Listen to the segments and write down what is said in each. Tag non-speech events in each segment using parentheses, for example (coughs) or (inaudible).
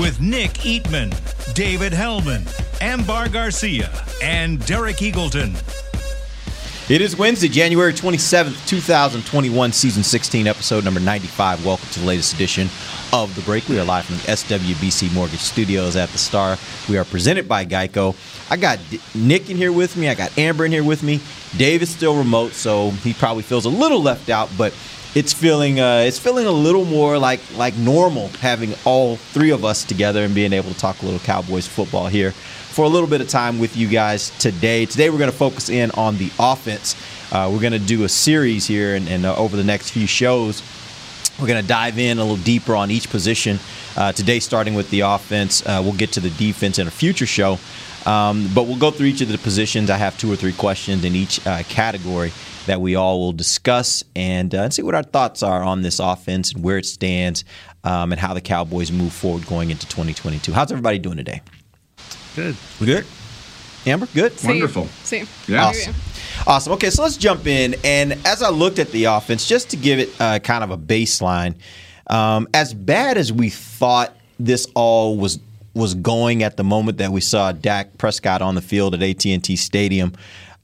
With Nick Eatman, David Helman, Ambar Garcia, and Derek Eagleton. It is Wednesday, January 27th, 2021, season 16, episode number 95. Welcome to the latest edition of The Break. We are live from the SWBC Mortgage Studios at the Star. We are presented by Geico. I got Nick in here with me. I got Amber in here with me. Dave is still remote, so he probably feels a little left out, but it's feeling uh, it's feeling a little more like like normal having all three of us together and being able to talk a little Cowboys football here for a little bit of time with you guys today. Today we're going to focus in on the offense. Uh, we're going to do a series here, and, and uh, over the next few shows, we're going to dive in a little deeper on each position. Uh, today, starting with the offense, uh, we'll get to the defense in a future show. Um, but we'll go through each of the positions. I have two or three questions in each uh, category that we all will discuss and, uh, and see what our thoughts are on this offense and where it stands um, and how the Cowboys move forward going into 2022. How's everybody doing today? Good. We good? Amber, good? Wonderful. Same. Yeah. Awesome. Awesome. Okay, so let's jump in. And as I looked at the offense, just to give it uh, kind of a baseline, um, as bad as we thought this all was was going at the moment that we saw Dak Prescott on the field at AT&T Stadium,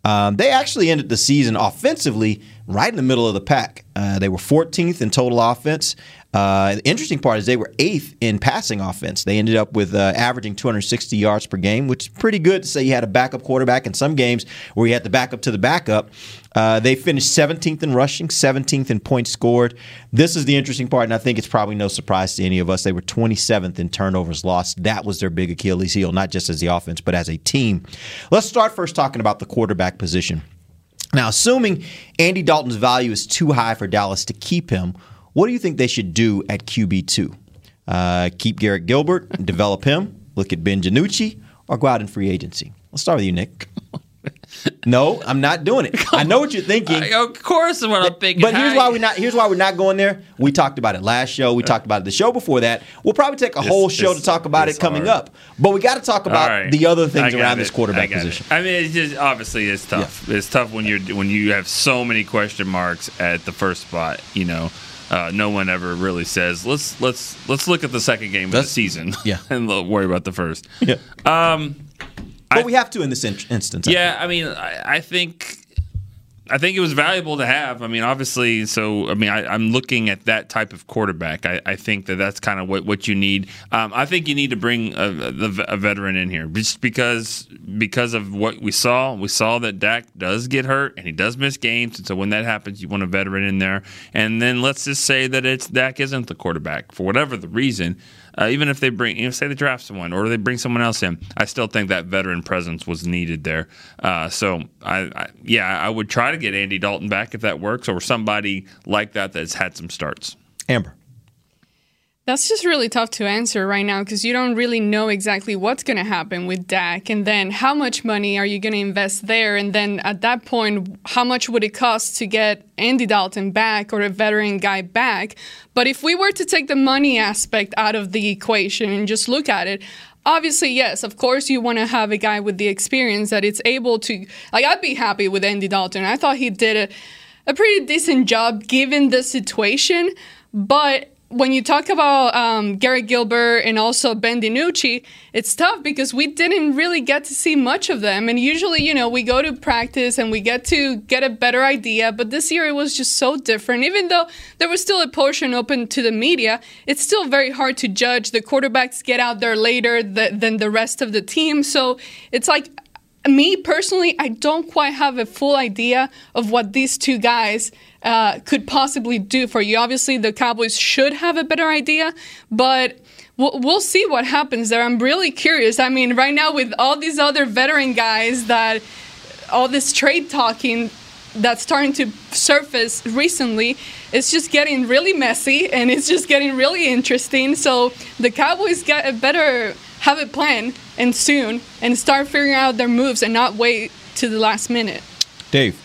um, they actually ended the season offensively right in the middle of the pack. Uh, they were 14th in total offense. Uh, the interesting part is they were eighth in passing offense. They ended up with uh, averaging 260 yards per game, which is pretty good to say you had a backup quarterback in some games where you had the backup to the backup. Uh, they finished 17th in rushing, 17th in points scored. This is the interesting part, and I think it's probably no surprise to any of us. They were 27th in turnovers lost. That was their big Achilles heel, not just as the offense, but as a team. Let's start first talking about the quarterback position. Now, assuming Andy Dalton's value is too high for Dallas to keep him, what do you think they should do at QB2? Uh, keep Garrett Gilbert, (laughs) develop him, look at Ben DiNucci, or go out in free agency? Let's start with you, Nick. (laughs) no, I'm not doing it. I know what you're thinking. I- (laughs) of course, what I'm thinking. But here's why we're not. Here's why we're not going there. We talked about it last show. We talked about it the show before that. We'll probably take a whole show to talk about it coming hard. up. But we got to talk about right. the other things around it. this quarterback I got it. position. I mean, it's just obviously it's tough. It's tough when you're when you have so many question marks at the first spot. You know, uh, no one ever really says let's let's let's look at the second game of the season. (laughs) yeah. and lo- worry about the first. Yeah. Um, But I- we have to in this in- instance. I Yeah, I mean, I, I think I think it was valuable to have. I mean, obviously, so I mean, I, I'm looking at that type of quarterback. I, I think that that's kind of what, what you need. Um, I think you need to bring a, a, a veteran in here just because because of what we saw. We saw that Dak does get hurt and he does miss games, and so when that happens, you want a veteran in there. And then let's just say that it's Dak isn't the quarterback for whatever the reason. Uh, even if they bring, you know, say they draft someone or they bring someone else in, I still think that veteran presence was needed there. Uh, so, I, I, yeah, I would try to get Andy Dalton back if that works, or somebody like that that's had some starts. Amber. That's just really tough to answer right now because you don't really know exactly what's going to happen with Dak. And then how much money are you going to invest there? And then at that point, how much would it cost to get Andy Dalton back or a veteran guy back? But if we were to take the money aspect out of the equation and just look at it, obviously, yes, of course, you want to have a guy with the experience that it's able to. Like, I'd be happy with Andy Dalton. I thought he did a, a pretty decent job given the situation. But when you talk about um, Garrett Gilbert and also Ben DiNucci, it's tough because we didn't really get to see much of them. And usually, you know, we go to practice and we get to get a better idea. But this year it was just so different. Even though there was still a portion open to the media, it's still very hard to judge. The quarterbacks get out there later th- than the rest of the team. So it's like, me personally, I don't quite have a full idea of what these two guys uh, could possibly do for you. Obviously, the Cowboys should have a better idea, but we'll, we'll see what happens there. I'm really curious. I mean, right now, with all these other veteran guys that all this trade talking that's starting to surface recently, it's just getting really messy and it's just getting really interesting. So the Cowboys got a better have a plan and soon and start figuring out their moves and not wait to the last minute. Dave.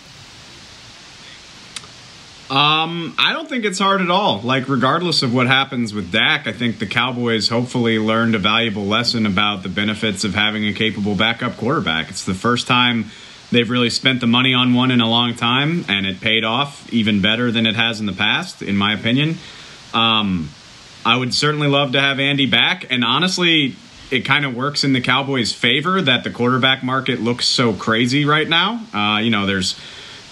Um, I don't think it's hard at all. Like, regardless of what happens with Dak, I think the Cowboys hopefully learned a valuable lesson about the benefits of having a capable backup quarterback. It's the first time they've really spent the money on one in a long time, and it paid off even better than it has in the past, in my opinion. Um, I would certainly love to have Andy back, and honestly, it kind of works in the Cowboys' favor that the quarterback market looks so crazy right now. Uh, you know, there's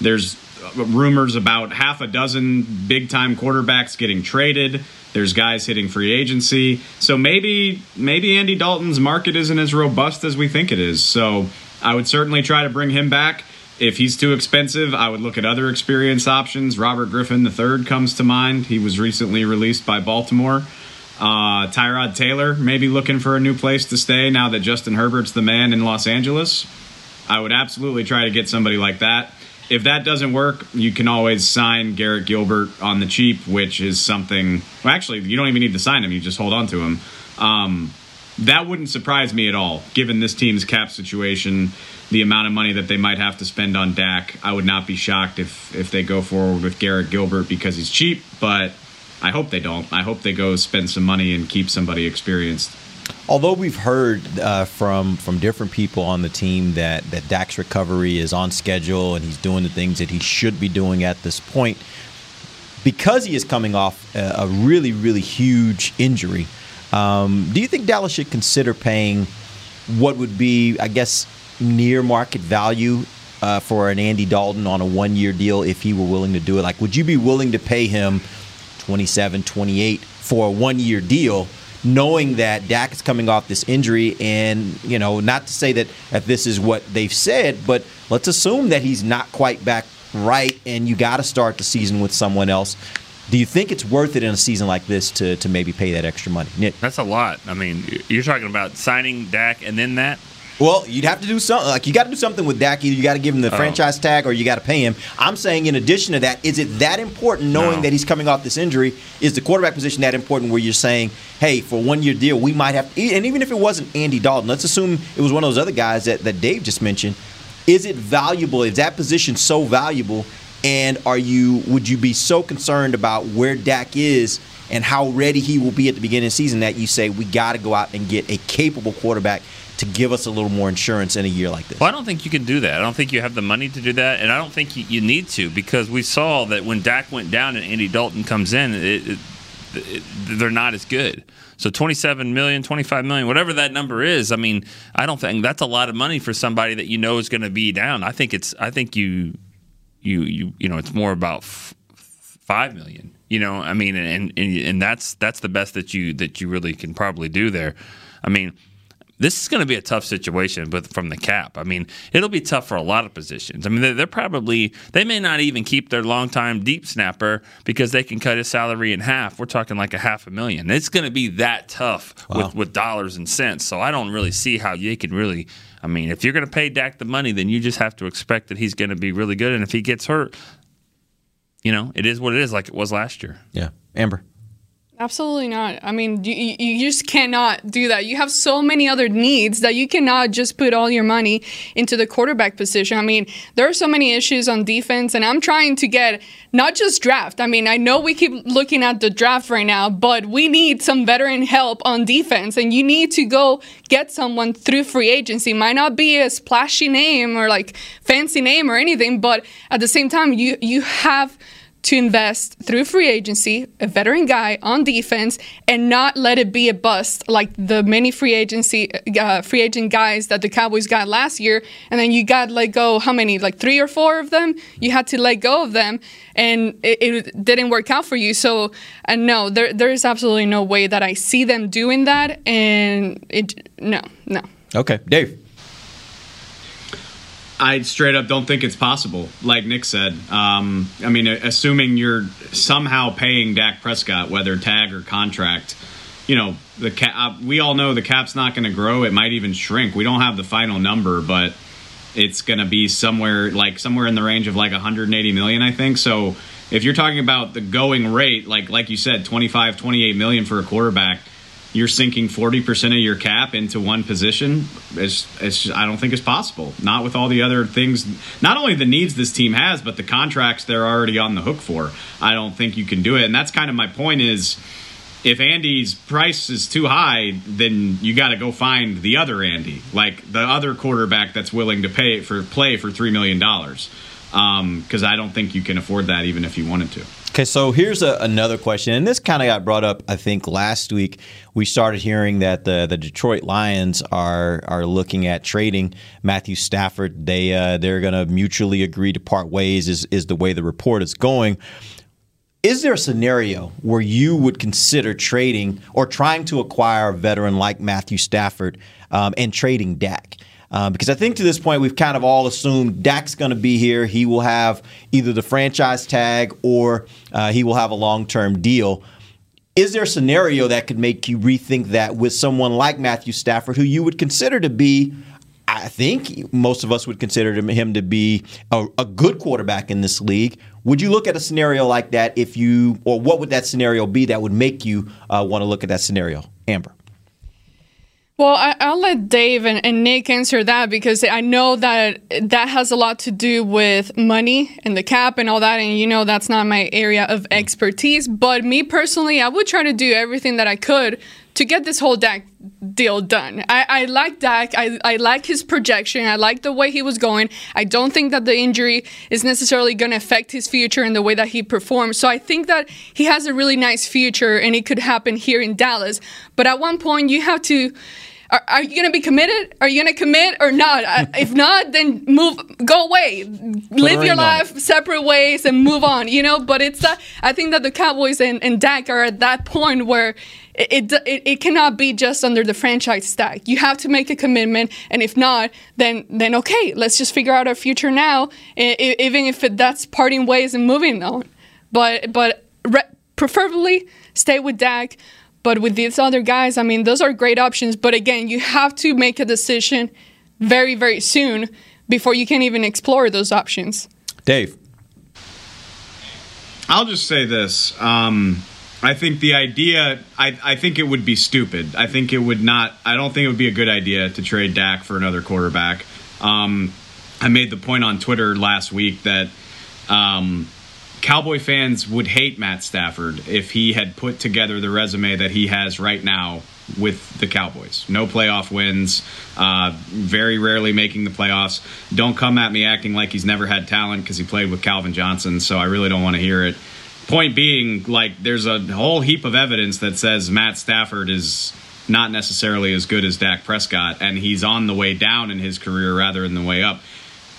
there's rumors about half a dozen big time quarterbacks getting traded. There's guys hitting free agency. So maybe maybe Andy Dalton's market isn't as robust as we think it is. So I would certainly try to bring him back. If he's too expensive, I would look at other experience options. Robert Griffin III comes to mind. He was recently released by Baltimore. Uh, Tyrod Taylor maybe looking for a new place to stay now that Justin Herbert's the man in Los Angeles. I would absolutely try to get somebody like that if that doesn't work, you can always sign Garrett Gilbert on the cheap, which is something. Well, actually, you don't even need to sign him; you just hold on to him. Um, that wouldn't surprise me at all, given this team's cap situation, the amount of money that they might have to spend on Dak. I would not be shocked if if they go forward with Garrett Gilbert because he's cheap, but I hope they don't. I hope they go spend some money and keep somebody experienced although we've heard uh, from from different people on the team that that Dak's recovery is on schedule and he's doing the things that he should be doing at this point, because he is coming off a, a really really huge injury. Um, do you think Dallas should consider paying what would be, I guess, near market value uh, for an Andy Dalton on a one year deal if he were willing to do it? Like, would you be willing to pay him 27, 28 for a one year deal? Knowing that Dak is coming off this injury, and you know, not to say that that this is what they've said, but let's assume that he's not quite back right, and you got to start the season with someone else. Do you think it's worth it in a season like this to to maybe pay that extra money, Nick? That's a lot. I mean, you're talking about signing Dak and then that. Well, you'd have to do something. Like you got to do something with Dak. Either you got to give him the oh. franchise tag, or you got to pay him. I'm saying, in addition to that, is it that important knowing no. that he's coming off this injury? Is the quarterback position that important? Where you're saying, hey, for one year deal, we might have, and even if it wasn't Andy Dalton, let's assume it was one of those other guys that, that Dave just mentioned. Is it valuable? Is that position so valuable? And are you would you be so concerned about where Dak is and how ready he will be at the beginning of the season that you say we got to go out and get a capable quarterback to give us a little more insurance in a year like this? Well, I don't think you can do that. I don't think you have the money to do that, and I don't think you, you need to because we saw that when Dak went down and Andy Dalton comes in, it, it, it, they're not as good. So 27 million, 25 million, whatever that number is, I mean, I don't think that's a lot of money for somebody that you know is going to be down. I think it's I think you you you you know, it's more about f- 5 million. You know, I mean, and, and and that's that's the best that you that you really can probably do there. I mean, this is going to be a tough situation but from the cap. I mean, it'll be tough for a lot of positions. I mean, they're, they're, probably they may not even keep their longtime deep snapper because they can cut his salary in half. We're talking like a half a million. It's going to be that tough wow. with, with dollars and cents. So I don't really see how you can really. I mean, if you're going to pay Dak the money, then you just have to expect that he's going to be really good. And if he gets hurt, you know, it is what it is, like it was last year. Yeah, Amber. Absolutely not. I mean, you, you just cannot do that. You have so many other needs that you cannot just put all your money into the quarterback position. I mean, there are so many issues on defense, and I'm trying to get not just draft. I mean, I know we keep looking at the draft right now, but we need some veteran help on defense, and you need to go get someone through free agency. Might not be a splashy name or like fancy name or anything, but at the same time, you you have to invest through free agency, a veteran guy on defense, and not let it be a bust like the many free agency uh, free agent guys that the Cowboys got last year. And then you got let go how many like three or four of them? You had to let go of them, and it, it didn't work out for you. So, and no, there there is absolutely no way that I see them doing that. And it no no. Okay, Dave. I straight up don't think it's possible. Like Nick said, um, I mean, assuming you're somehow paying Dak Prescott, whether tag or contract, you know, the cap. Uh, we all know the cap's not going to grow. It might even shrink. We don't have the final number, but it's going to be somewhere like somewhere in the range of like 180 million, I think. So if you're talking about the going rate, like like you said, 25, 28 million for a quarterback, you're sinking 40% of your cap into one position it's, it's just, i don't think it's possible not with all the other things not only the needs this team has but the contracts they're already on the hook for i don't think you can do it and that's kind of my point is if Andy's price is too high, then you got to go find the other Andy, like the other quarterback that's willing to pay for play for three million dollars. Because um, I don't think you can afford that, even if you wanted to. Okay, so here's a, another question, and this kind of got brought up. I think last week we started hearing that the the Detroit Lions are are looking at trading Matthew Stafford. They uh, they're going to mutually agree to part ways. Is is the way the report is going. Is there a scenario where you would consider trading or trying to acquire a veteran like Matthew Stafford um, and trading Dak? Um, because I think to this point we've kind of all assumed Dak's going to be here. He will have either the franchise tag or uh, he will have a long term deal. Is there a scenario that could make you rethink that with someone like Matthew Stafford, who you would consider to be I think most of us would consider him to be a, a, good quarterback in this league. Would you look at a scenario like that if you, or what would that scenario be that would make you uh, want to look at that scenario, Amber? Well, I, will let Dave and, and, Nick answer that because I know that that has a lot to do with money and the cap and all that. And you know, that's not my area of expertise. But me personally, I would try to do everything that I could to get this whole Dak deal done. I, I like Dak. I, I like his projection. I like the way he was going. I don't think that the injury is necessarily going to affect his future and the way that he performs. So I think that he has a really nice future and it could happen here in Dallas. But at one point, you have to are, are you going to be committed? Are you going to commit or not? Uh, (laughs) if not, then move, go away, live your life separate ways and move on. You know, but it's that I think that the Cowboys and, and Dak are at that point where it, it, it cannot be just under the franchise tag. You have to make a commitment, and if not, then then okay, let's just figure out our future now, even if that's parting ways and moving on. But but re- preferably stay with Dak. But with these other guys, I mean, those are great options. But again, you have to make a decision very, very soon before you can even explore those options. Dave. I'll just say this. Um, I think the idea, I, I think it would be stupid. I think it would not, I don't think it would be a good idea to trade Dak for another quarterback. Um, I made the point on Twitter last week that um, Cowboy fans would hate Matt Stafford if he had put together the resume that he has right now with the Cowboys. No playoff wins, uh, very rarely making the playoffs. Don't come at me acting like he's never had talent because he played with Calvin Johnson, so I really don't want to hear it. Point being, like, there's a whole heap of evidence that says Matt Stafford is not necessarily as good as Dak Prescott, and he's on the way down in his career rather than the way up.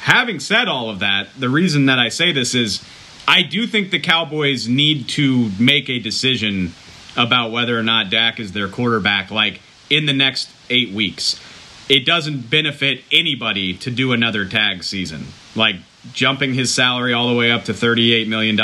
Having said all of that, the reason that I say this is I do think the Cowboys need to make a decision about whether or not Dak is their quarterback, like in the next eight weeks. It doesn't benefit anybody to do another tag season. Like jumping his salary all the way up to $38 million,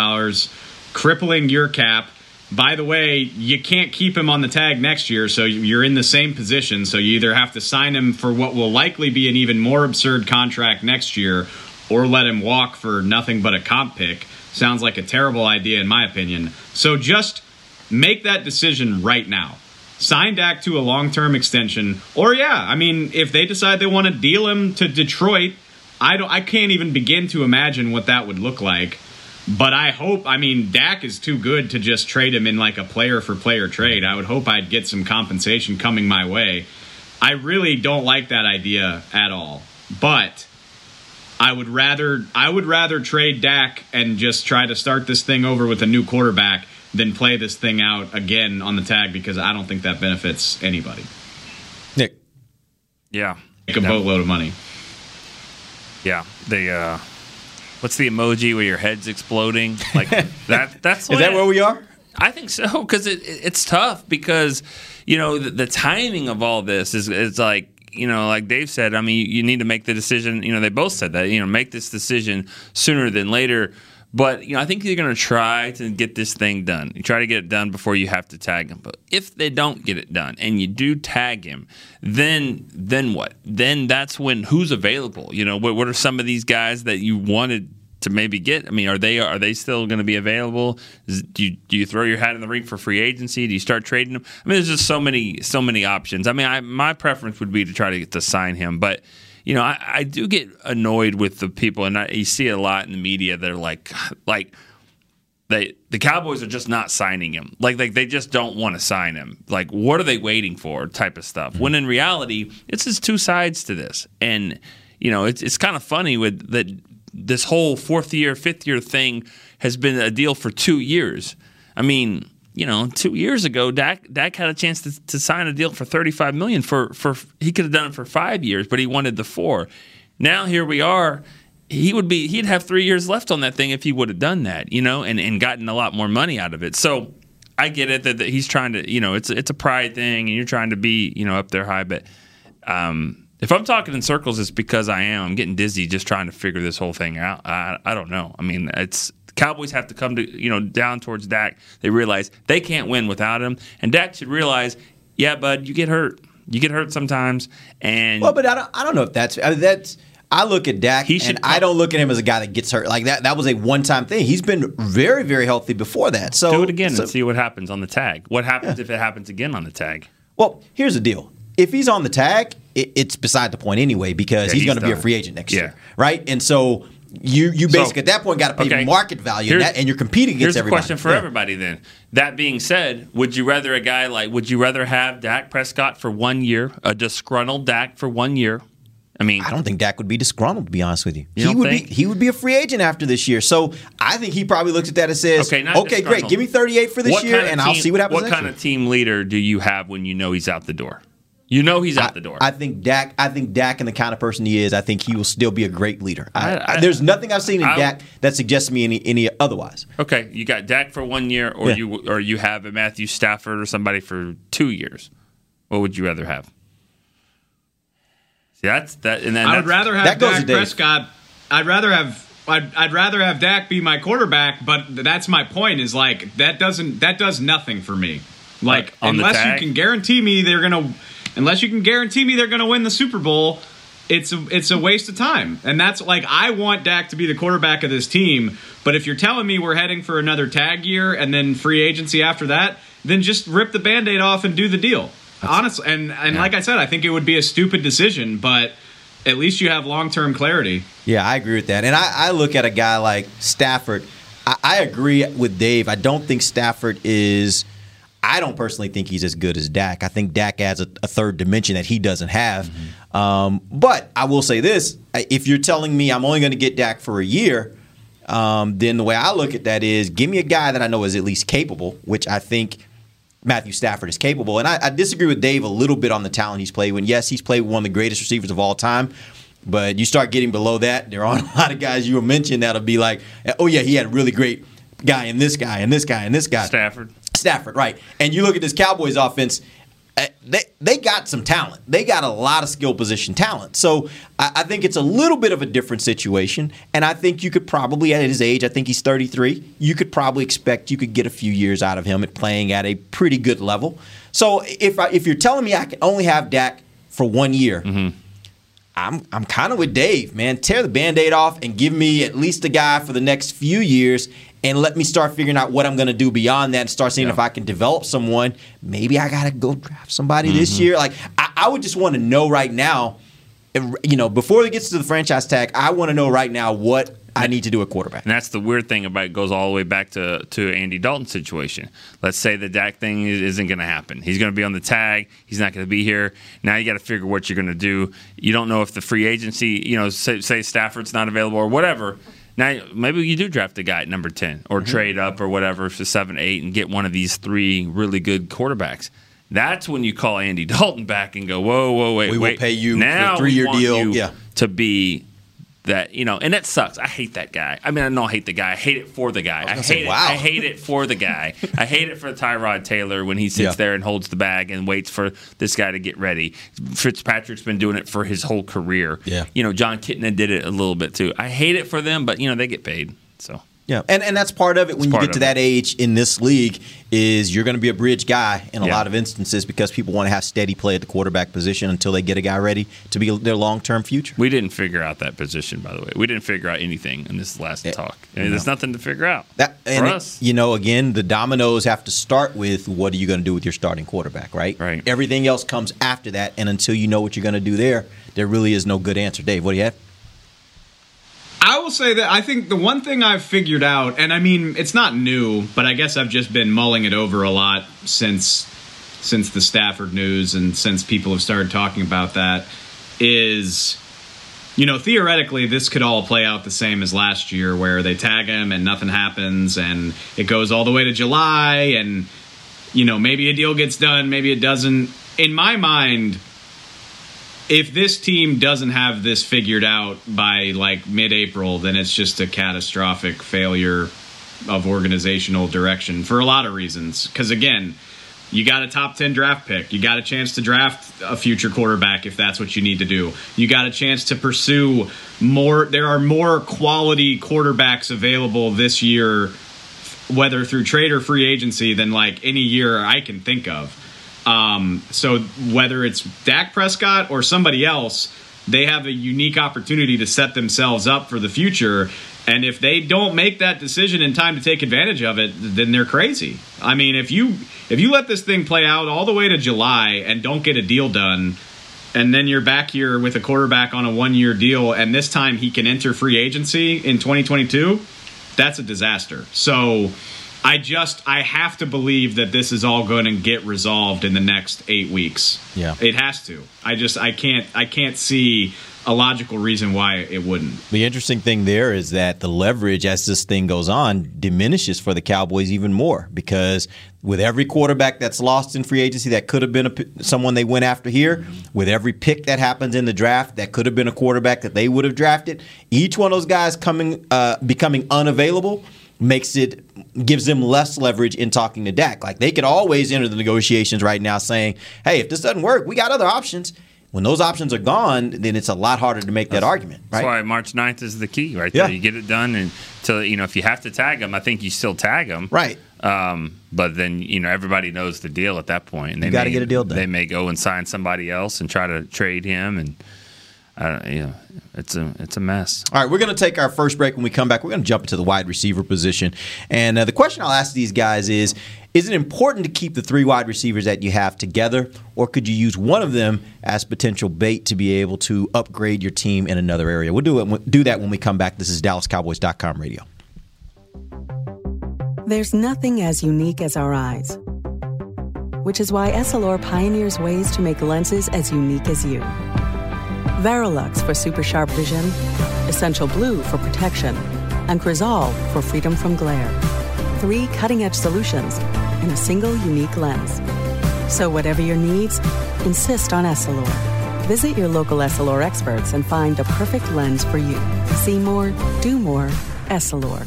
crippling your cap. By the way, you can't keep him on the tag next year, so you're in the same position. So you either have to sign him for what will likely be an even more absurd contract next year, or let him walk for nothing but a comp pick sounds like a terrible idea, in my opinion. So just make that decision right now. Sign Dak to a long term extension. Or, yeah, I mean, if they decide they want to deal him to Detroit, I, don't, I can't even begin to imagine what that would look like. But I hope, I mean, Dak is too good to just trade him in like a player for player trade. I would hope I'd get some compensation coming my way. I really don't like that idea at all. But I would rather I would rather trade Dak and just try to start this thing over with a new quarterback than play this thing out again on the tag because I don't think that benefits anybody. Nick. Yeah. Make a boatload of money. Yeah. The uh what's the emoji where your head's exploding? Like (laughs) that that's Is that where we are? I think so because it, it's tough because you know the, the timing of all this is is like you know, like Dave said, I mean, you need to make the decision. You know, they both said that. You know, make this decision sooner than later. But you know, I think you're going to try to get this thing done. You try to get it done before you have to tag him. But if they don't get it done and you do tag him, then then what? Then that's when who's available. You know, what, what are some of these guys that you wanted to maybe get? I mean, are they are they still going to be available? Is, do you do you throw your hat in the ring for free agency? Do you start trading them? I mean, there's just so many so many options. I mean, I, my preference would be to try to get to sign him, but you know, I, I do get annoyed with the people, and I, you see it a lot in the media. They're like, (sighs) like they the Cowboys are just not signing him. Like like they just don't want to sign him. Like what are they waiting for? Type of stuff. Mm-hmm. When in reality, it's just two sides to this, and you know it's it's kind of funny with that this whole fourth year, fifth year thing has been a deal for two years. I mean. You know, two years ago, Dak Dak had a chance to, to sign a deal for thirty five million for for he could have done it for five years, but he wanted the four. Now here we are, he would be he'd have three years left on that thing if he would have done that, you know, and, and gotten a lot more money out of it. So I get it that, that he's trying to, you know, it's it's a pride thing, and you're trying to be, you know, up there high. But um, if I'm talking in circles, it's because I am. I'm getting dizzy just trying to figure this whole thing out. I, I don't know. I mean, it's Cowboys have to come to you know down towards Dak. They realize they can't win without him, and Dak should realize, yeah, bud, you get hurt. You get hurt sometimes, and well, but I don't. I don't know if that's I mean, that's I look at Dak, he and I don't look at him as a guy that gets hurt like that. That was a one-time thing. He's been very, very healthy before that. So do it again so, and see what happens on the tag. What happens yeah. if it happens again on the tag? Well, here's the deal. If he's on the tag, it, it's beside the point anyway because yeah, he's, he's going to be a free agent next yeah. year, right? And so you you basically so, at that point got to pay okay. market value, and, that, and, you're competing against here's everybody. Here's a question for yeah. everybody then. That being said, would you rather a guy like would you rather have Dak Prescott for one year, a disgruntled Dak for one year, I mean, I don't think Dak would be disgruntled. To be honest with you, you he would think? be he would be a free agent after this year. So I think he probably looks at that and says, "Okay, okay, great, give me 38 for this what year, and team, I'll see what happens." What kind year. of team leader do you have when you know he's out the door? You know he's out I, the door. I think Dak. I think Dak and the kind of person he is. I think he will still be a great leader. I, there's nothing I've seen in Dak that suggests to me any any otherwise. Okay, you got Dak for one year, or yeah. you or you have a Matthew Stafford or somebody for two years. What would you rather have? See, that's that. And then I would rather have Dak Prescott. I'd rather have. I'd, I'd rather have Dak be my quarterback, but that's my point. Is like that doesn't that does nothing for me. Like unless you can guarantee me they're gonna, unless you can guarantee me they're gonna win the Super Bowl, it's a, it's a waste of time. And that's like I want Dak to be the quarterback of this team, but if you're telling me we're heading for another tag year and then free agency after that, then just rip the band-aid off and do the deal. Honestly, and and yeah. like I said, I think it would be a stupid decision, but at least you have long term clarity. Yeah, I agree with that. And I, I look at a guy like Stafford. I, I, agree with Dave. I don't think Stafford is. I don't personally think he's as good as Dak. I think Dak adds a, a third dimension that he doesn't have. Mm-hmm. Um, but I will say this: if you're telling me I'm only going to get Dak for a year, um, then the way I look at that is give me a guy that I know is at least capable, which I think Matthew Stafford is capable. And I, I, disagree with Dave a little bit on the talent he's played. When yes, he's played one of the greatest receivers of all time. But you start getting below that, there aren't a lot of guys you mentioned that'll be like, oh yeah, he had a really great guy and this guy and this guy and this guy. Stafford. Stafford, right. And you look at this Cowboys offense, uh, they they got some talent. They got a lot of skill position talent. So I, I, think it's a little bit of a different situation. And I think you could probably, at his age, I think he's 33. You could probably expect you could get a few years out of him at playing at a pretty good level. So if I, if you're telling me I can only have Dak for one year. Mm-hmm. I'm I'm kind of with Dave, man. Tear the band-aid off and give me at least a guy for the next few years and let me start figuring out what I'm going to do beyond that and start seeing yeah. if I can develop someone. Maybe I got to go draft somebody mm-hmm. this year. Like, I, I would just want to know right now, you know, before it gets to the franchise tag, I want to know right now what I need to do a quarterback. And that's the weird thing about it goes all the way back to, to Andy Dalton's situation. Let's say the Dak thing isn't going to happen. He's going to be on the tag. He's not going to be here. Now you got to figure what you're going to do. You don't know if the free agency, you know, say, say Stafford's not available or whatever. Now maybe you do draft a guy at number ten or mm-hmm. trade up or whatever for seven, eight, and get one of these three really good quarterbacks. That's when you call Andy (laughs) Dalton back and go, whoa, whoa, wait, wait. we wait. will pay you now three year deal. yeah. to be that you know, and that sucks. I hate that guy. I mean, I don't hate the guy. I hate it for the guy. I, I hate say, it. Wow. I hate it for the guy. (laughs) I hate it for Tyrod Taylor when he sits yeah. there and holds the bag and waits for this guy to get ready. Fitzpatrick's been doing it for his whole career. Yeah. You know, Jon Kitna did it a little bit too. I hate it for them, but you know, they get paid. So Yeah, and and that's part of it when you get to that it. age in this league is you're going to be a bridge guy in a Yeah. lot of instances because people want to have steady play at the quarterback position until they get a guy ready to be their long term future. We didn't figure out that position, by the way. We didn't figure out anything in this last talk. I mean, There's nothing to figure out That for and it- you know, again, the dominoes have to start with what are you going to do with your starting quarterback, right? Right. Everything else comes after that, and until you know what you're going to do there, there really is no good answer. Dave, what do you have? I will say that I think the one thing I've figured out, and I mean it's not new, but I guess I've just been mulling it over a lot since since the Stafford news and since people have started talking about that, is you know theoretically this could all play out the same as last year, where they tag him and nothing happens, and it goes all the way to July, and you know maybe a deal gets done, maybe it doesn't. In my mind, if this team doesn't have this figured out by like mid-April, then it's just a catastrophic failure of organizational direction for a lot of reasons. Because again, you got a top 10 draft pick. You got a chance to draft a future quarterback if that's what you need to do. You got a chance to pursue more. There are more quality quarterbacks available this year, whether through trade or free agency, than like any year I can think of. Um, so whether it's Dak Prescott or somebody else, they have a unique opportunity to set themselves up for the future. And if they don't make that decision in time to take advantage of it, then they're crazy. I mean, if you if you let this thing play out all the way to July and don't get a deal done, and then you're back here with a quarterback on a one year deal, and this time he can enter free agency in 2022, that's a disaster. So I just I have to believe that this is all going to get resolved in the next eight weeks. Yeah. it has to. I just I can't I can't see a logical reason why it wouldn't. The interesting thing there is that the leverage as this thing goes on diminishes for the Cowboys even more because with every quarterback that's lost in free agency that could have been a, someone they went after here, with every pick that happens in the draft that could have been a quarterback that they would have drafted, each one of those guys coming uh, becoming unavailable makes it gives them less leverage in talking to Dak. Like they could always enter the negotiations right now saying, "Hey, if this doesn't work, we got other options." When those options are gone, then it's a lot harder to make that argument, right? That's why March 9th is the key right Yeah. there. You get it done, and to you know, if you have to tag them, I think you still tag them. Right. Um, but then you know everybody knows the deal at that point. And they gotta may- get a deal done. They may go and sign somebody else and try to trade him, and uh, you know, it's a it's a mess. All right, we're going to take our first break. When we come back, we're going to jump into the wide receiver position. And uh, the question I'll ask these guys is Is it important to keep the three wide receivers that you have together, or could you use one of them as potential bait to be able to upgrade your team in another area? We'll do, it, do that when we come back. This is DallasCowboys.com radio. There's nothing as unique as our eyes, which is why Essilor pioneers ways to make lenses as unique as you. Varilux for super sharp vision, Essential Blue for protection, and Crizal for freedom from glare. Three cutting edge solutions in a single unique lens. So, whatever your needs, insist on Essilor. Visit your local Essilor experts and find the perfect lens for you. See more, do more, Essilor.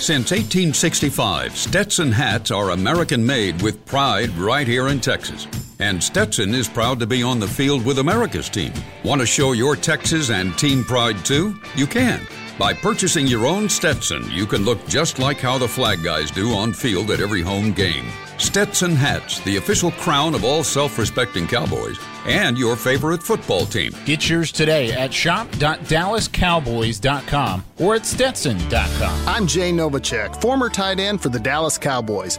Since 1865, Stetson hats are American made with pride right here in Texas. And Stetson is proud to be on the field with America's team. Want to show your Texas and team pride too? You can. By purchasing your own Stetson, you can look just like how the flag guys do on field at every home game. Stetson hats, the official crown of all self respecting Cowboys, and your favorite football team. Get yours today at shop.dallascowboys.com or at stetson.com. I'm Jay Novacek, former tight end for the Dallas Cowboys.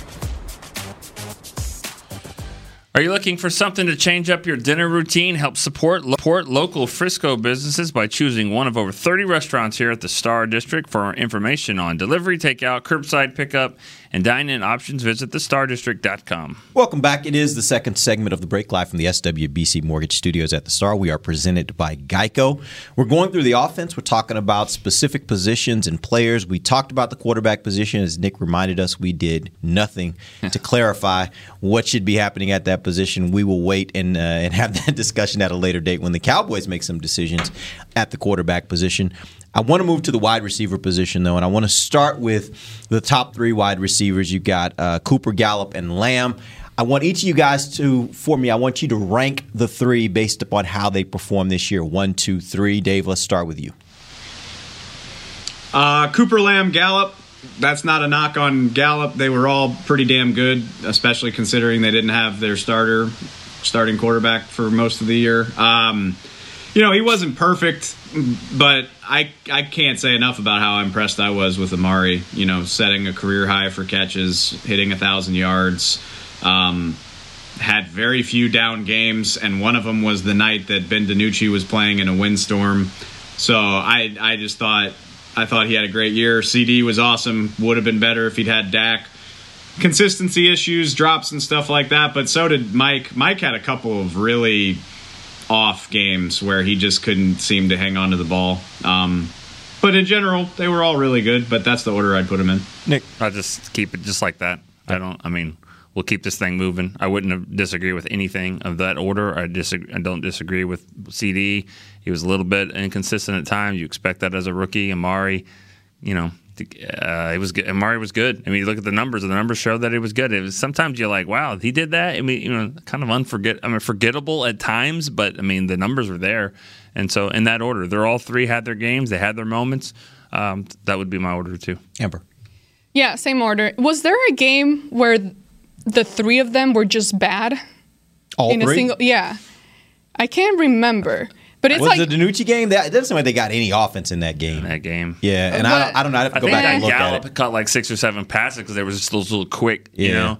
Are you looking for something to change up your dinner routine? Help support, support local Frisco businesses by choosing one of over 30 restaurants here at the Star District. For information on delivery, takeout, curbside pickup, and dine-in options, visit thestardistrict.com. Welcome back. It is the second segment of the break live from the SWBC Mortgage Studios at the Star. We are presented by Geico. We're going through the offense. We're talking about specific positions and players. We talked about the quarterback position. As Nick reminded us, we did nothing (laughs) to clarify what should be happening at that position. We will wait and uh, (laughs) and have that discussion at a later date when the Cowboys make some decisions at the quarterback position. I want to move to the wide receiver position, though, and I want to start with the top three wide receivers. You've got uh, Cooper, Gallup, and Lamb. I want each of you guys to, for me, I want you to rank the three based upon how they perform this year. One, two, three. Dave, let's start with you. Uh, Cooper Lamb, Gallup. That's not a knock on Gallup. They were all pretty damn good, especially considering they didn't have their starter, starting quarterback for most of the year. Um, you know, he wasn't perfect, but I I can't say enough about how impressed I was with Amari. You know, setting a career high for catches, hitting a thousand yards. Um, had very few down games, and one of them was the night that Ben DiNucci was playing in a windstorm. So I I just thought I thought he had a great year. CeeDee was awesome. Would have been better if he'd had Dak. Consistency issues, drops, and stuff like that. But so did Mike. Mike had a couple of really off games where he just couldn't seem to hang on to the ball. Um, but in general, they were all really good. But that's the order I'd put them in. Nick, I just keep it just like that. I don't. I mean, we'll keep this thing moving. I wouldn't have disagree with anything of that order. I disagree. I don't disagree with CeeDee. He was a little bit inconsistent at times. You expect that as a rookie. Amari, you know, uh, it was good. Amari was good. I mean, you look at the numbers, and the numbers show that it was good. It was sometimes you're like, wow, he did that. I mean, you know, kind of unforget. I mean, forgettable at times, but I mean, the numbers were there, and so in that order, they're all three had their games. They had their moments. Um, that would be my order too. Amber. Yeah, same order. Was there a game where the three of them were just bad? All in three? a single yeah. I can't remember. But it's was like the DiNucci game? That it doesn't seem like they got any offense in that game. that game, yeah. And I don't, I don't know. I have to go think back and look Gallup at it. caught like six or seven passes because they were just those little quick, you know.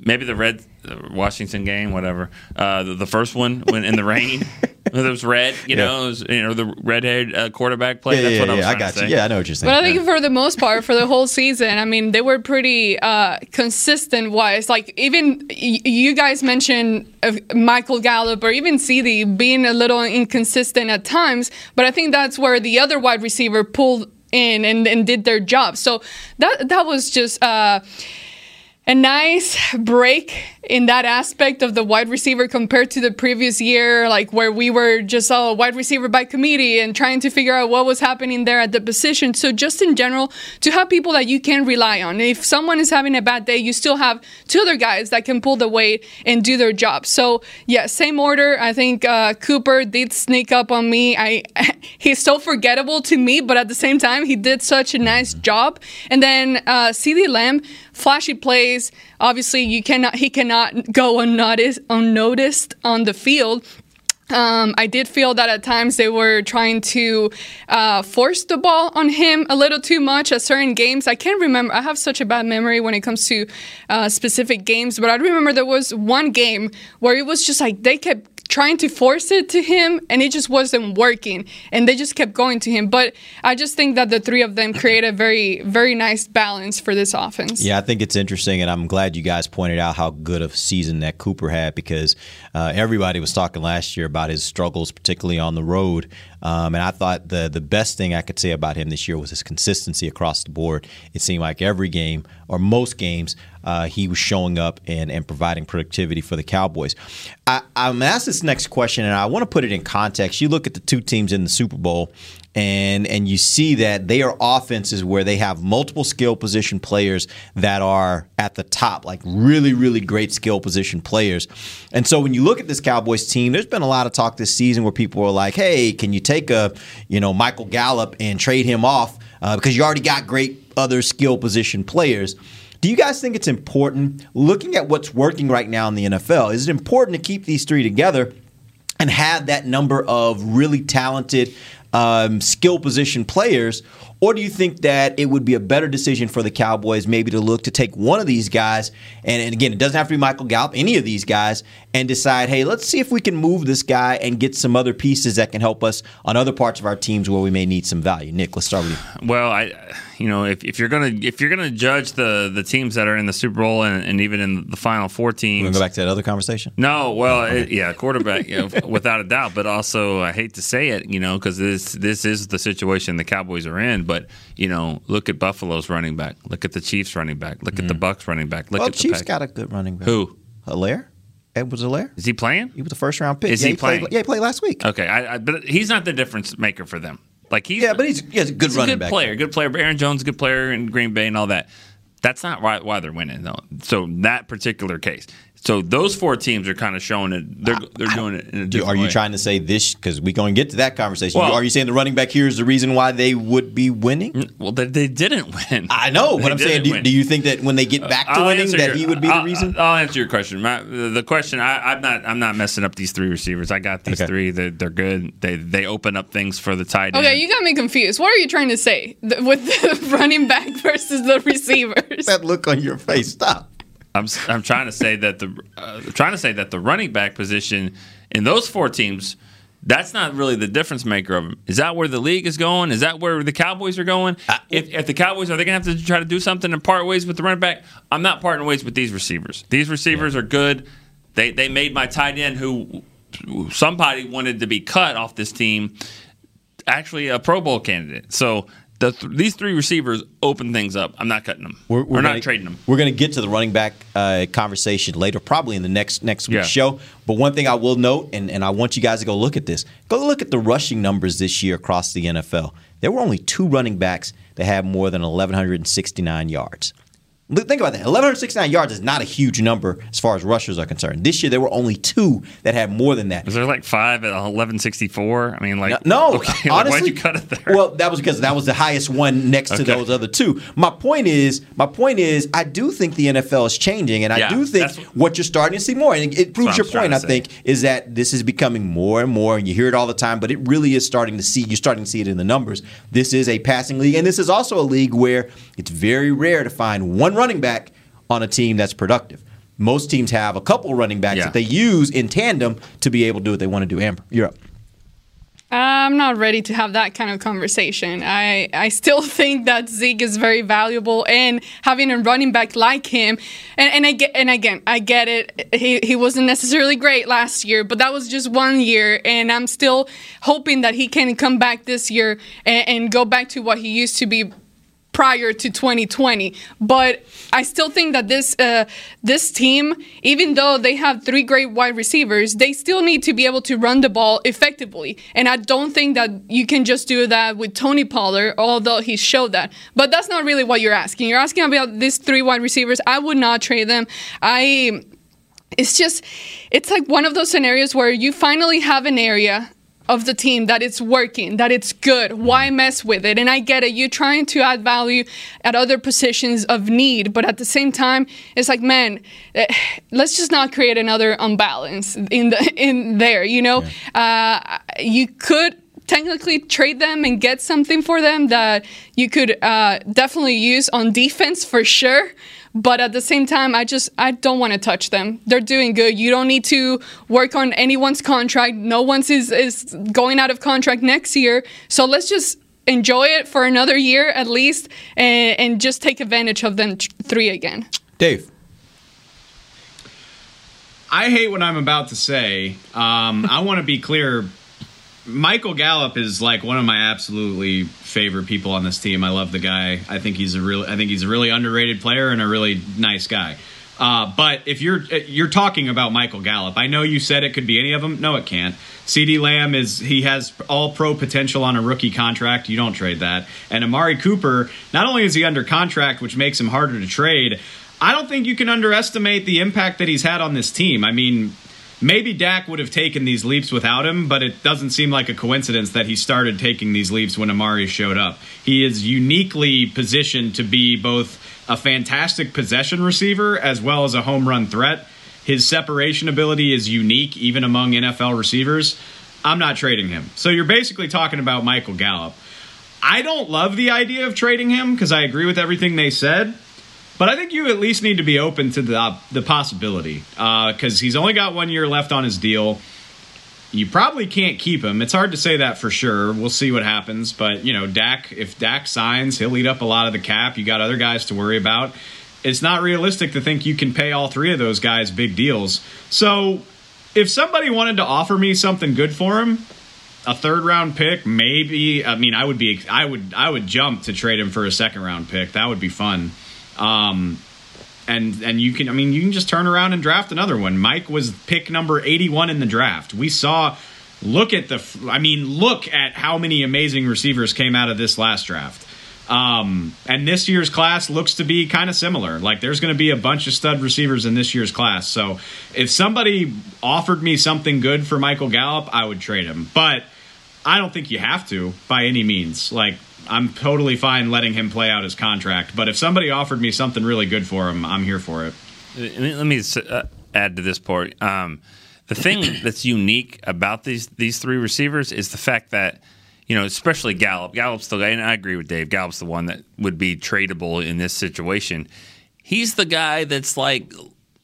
Maybe the red uh, Washington game, whatever. Uh, the, the first one when in the rain, (laughs) it was red. You Yeah. know, it was, you know the red-haired uh, quarterback play. Yeah, That's yeah, what I was yeah, I trying got to you. say. Yeah, I know what you're saying. But I think for the most part, for the whole season, I mean, they were pretty uh, consistent wise. Like, even y- you guys mentioned uh, Michael Gallup or even CeeDee being a little inconsistent at times, but I think that's where the other wide receiver pulled in and, and did their job. So that, that was just. Uh, a nice break in that aspect of the wide receiver compared to the previous year, like where we were just a wide receiver by committee and trying to figure out what was happening there at the position. So, just in general, to have people that you can rely on. If someone is having a bad day, you still have two other guys that can pull the weight and do their job. So, yeah, same order. I think uh, Cooper did sneak up on me. I (laughs) he's so forgettable to me, but at the same time, he did such a nice job. And then uh, CeeDee Lamb, flashy plays. Obviously, you cannot he cannot go unnoticed unnoticed on the field. Um, I did feel that at times they were trying to uh, force the ball on him a little too much at certain games. I can't remember. I have such a bad memory when it comes to uh, specific games, but I remember there was one game where it was just like they kept trying to force it to him and it just wasn't working and they just kept going to him. But i just think that the three of them create a very very nice balance for this offense. Yeah, I think it's interesting, and I'm glad you guys pointed out how good of season that Cooper had because uh, everybody was talking last year about his struggles, particularly on the road. Um, and I thought the the best thing I could say about him this year was his consistency across the board. It seemed like every game or most games uh, he was showing up and, and providing productivity for the Cowboys. I, I'm asked this next question, and I want to put it in context. You look at the two teams in the Super Bowl and and you see that they are offenses where they have multiple skill position players that are at the top, like really, really great skill position players. And so when you look at this Cowboys team, there's been a lot of talk this season where people are like, "Hey, can you take a you know Michael Gallup and trade him off uh, because you already got great other skill position players?" Do you guys think it's important, looking at what's working right now in the NFL, is it important to keep these three together and have that number of really talented um, skill position players? Or do you think that it would be a better decision for the Cowboys maybe to look to take one of these guys, and, and again, it doesn't have to be Michael Gallup, any of these guys, and decide, hey, let's see if we can move this guy and get some other pieces that can help us on other parts of our teams where we may need some value. Nick, let's start with you. Well, I, you know, if, if you're gonna if you're gonna judge the the teams that are in the Super Bowl and, and even in the final four teams, to go back to that other conversation. No, well, it, yeah, quarterback, you know, (laughs) without a doubt. But also, I hate to say it, you know, because this this is the situation the Cowboys are in. But you know, look at Buffalo's running back. Look at the Chiefs running back. Look at the mm-hmm. Bucs running back. Look well, at the Chiefs Pack- got a good running back. Who? Helaire? Edwards Helaire? Is he playing? He was the first round pick. Is yeah, he played- playing? yeah, he played last week. Okay, I, I, but he's not the difference maker for them. Like he's Yeah, but he's, he's a good he's running a good back. player, good player. Aaron Jones, good player in Green Bay and all that. That's not why, why they're winning though. So that particular case. So those four teams are kind of showing it. They're they're doing it in a Do- different Are you way. trying to say this? Because we're going to get to that conversation. Well- are you saying the running back here is the reason why they would be winning? Mm, well, they, they didn't win. I know, They but I'm saying, do, do you think that when they get back to I'll winning, that your- he would be the I'll- reason? I'll answer your question. My, the question I, I'm not I'm not messing up these three receivers. I got these three. They're, they're good. They they open up things for the tight end. Okay, you got me confused. What are you trying to say with the (laughs) running back versus the (laughs) receivers? that look on your face. Stop. I'm I'm trying to say that the uh, trying to say that the running back position in those four teams. That's not really the difference maker of them. Is that where the league is going? Is that where the Cowboys are going? if, if the Cowboys are they going to have to try to do something and part ways with the running back? I'm not parting ways with these receivers. These receivers are good. They they made my tight end who somebody wanted to be cut off this team actually a Pro Bowl candidate. So the th- these three receivers open things up. I'm not cutting them. We're, not gonna- trading them. We're going to get to the running back uh, conversation later, probably in the next next week's Yeah. show. But one thing I will note, and, and I want you guys to go look at this. Go look at the rushing numbers this year across the NFL. There were only two running backs that had more than 1,169 yards. Look- Think about that. 1,169 yards is not a huge number as far as rushers are concerned. This year, there were only two that had more than that. Is there like five at 1164? I mean, like No, (laughs) okay, like, honestly, why'd you cut it there? Well, that was because that was the highest one next to those other two. My point is, my point is, I do think the NFL is changing, and I do think what, you're starting to see more, and it, it proves your point. I think is that this is becoming more and more, and you hear it all the time, but it really is starting to see. You're starting to see it in the numbers. This is a passing league, and this is also a league where it's very rare to find one running back on a team that's productive. Most teams have a couple running backs Yeah. that they use in tandem to be able to do what they want to do. Amber, you're up. I'm not ready to have that kind of conversation. I, I still (laughs) think that Zeke is very valuable, and having a running back like him, and, and I get, and again, I get it. He, he wasn't necessarily great last year, but that was just one year, and I'm still hoping that he can come back this year and, and go back to what he used to be prior to 2020 but i still think that this uh, this team even though they have three great wide receivers they still need to be able to run the ball effectively. And i don't think that you can just do that with tony pollard although he showed that. But that's not really what you're asking. You're asking about these three wide receivers. I would not trade them. I it's just it's like one of those scenarios where you finally have an area of the team that it's working, that it's good. Why mess with it? And I get it. You're trying to add value at other positions of need, but at the same time, it's like, man, eh, let's just not create another unbalance in the (laughs) in there. You know, uh, you could technically trade them and get something for them that you could uh, definitely use on defense for sure. But at the same time, I just I don't want to touch them. They're doing good. You don't need to work on anyone's contract. No one's is is going out of contract next year. So let's just enjoy it for another year at least, and, and just take advantage of them t- three again. Dave. I hate what I'm about to say. Um, I want to be clear. Michael Gallup is like one of my absolutely favorite people on this team. I love the guy. I think he's a really, I think he's a really underrated player and a really nice guy. Uh, but if you're you're talking about Michael Gallup, I know you said it could be any of them. No, it can't. CeeDee Lamb is he has all pro potential on a rookie contract. You don't trade that. And Amari Cooper, not only is he under contract, which makes him harder to trade. I don't think you can underestimate the impact that he's had on this team. I mean, maybe Dak would have taken these leaps without him, but it doesn't seem like a coincidence that he started taking these leaps when Amari showed up. He is uniquely positioned to be both a fantastic possession receiver as well as a home run threat. His separation ability is unique even among NFL receivers. I'm not trading him. So you're basically talking about Michael Gallup. I don't love the idea of trading him because I agree with everything they said. But I think you at least need to be open to the the possibility because uh, he's only got one year left on his deal. You probably can't keep him. It's hard to say that for sure. We'll see what happens. But you know, Dak, if Dak signs, he'll eat up a lot of the cap. You got other guys to worry about. It's not realistic to think you can pay all three of those guys big deals. So, if somebody wanted to offer me something good for him, a third round pick, maybe. I mean, I would be, I would, I would jump to trade him for a second round pick. That would be fun. Um, and and you can, I mean, you can just turn around and draft another one. Mike was pick number eighty one in the draft. We saw. Look at the, I mean, look at how many amazing receivers came out of this last draft. Um, and this year's class looks to be kind of similar. Like there's going to be a bunch of stud receivers in this year's class. So if somebody offered me something good for Michael Gallup, I would trade him. But I don't think you have to by any means. Like I'm totally fine letting him play out his contract. But if somebody offered me something really good for him, I'm here for it. Let me uh, add to this part. Um, the thing (coughs) that's unique about these these three receivers is the fact that you know, especially Gallup. Gallup's the guy, and I agree with Dave. Gallup's the one that would be tradable in this situation. He's the guy that's like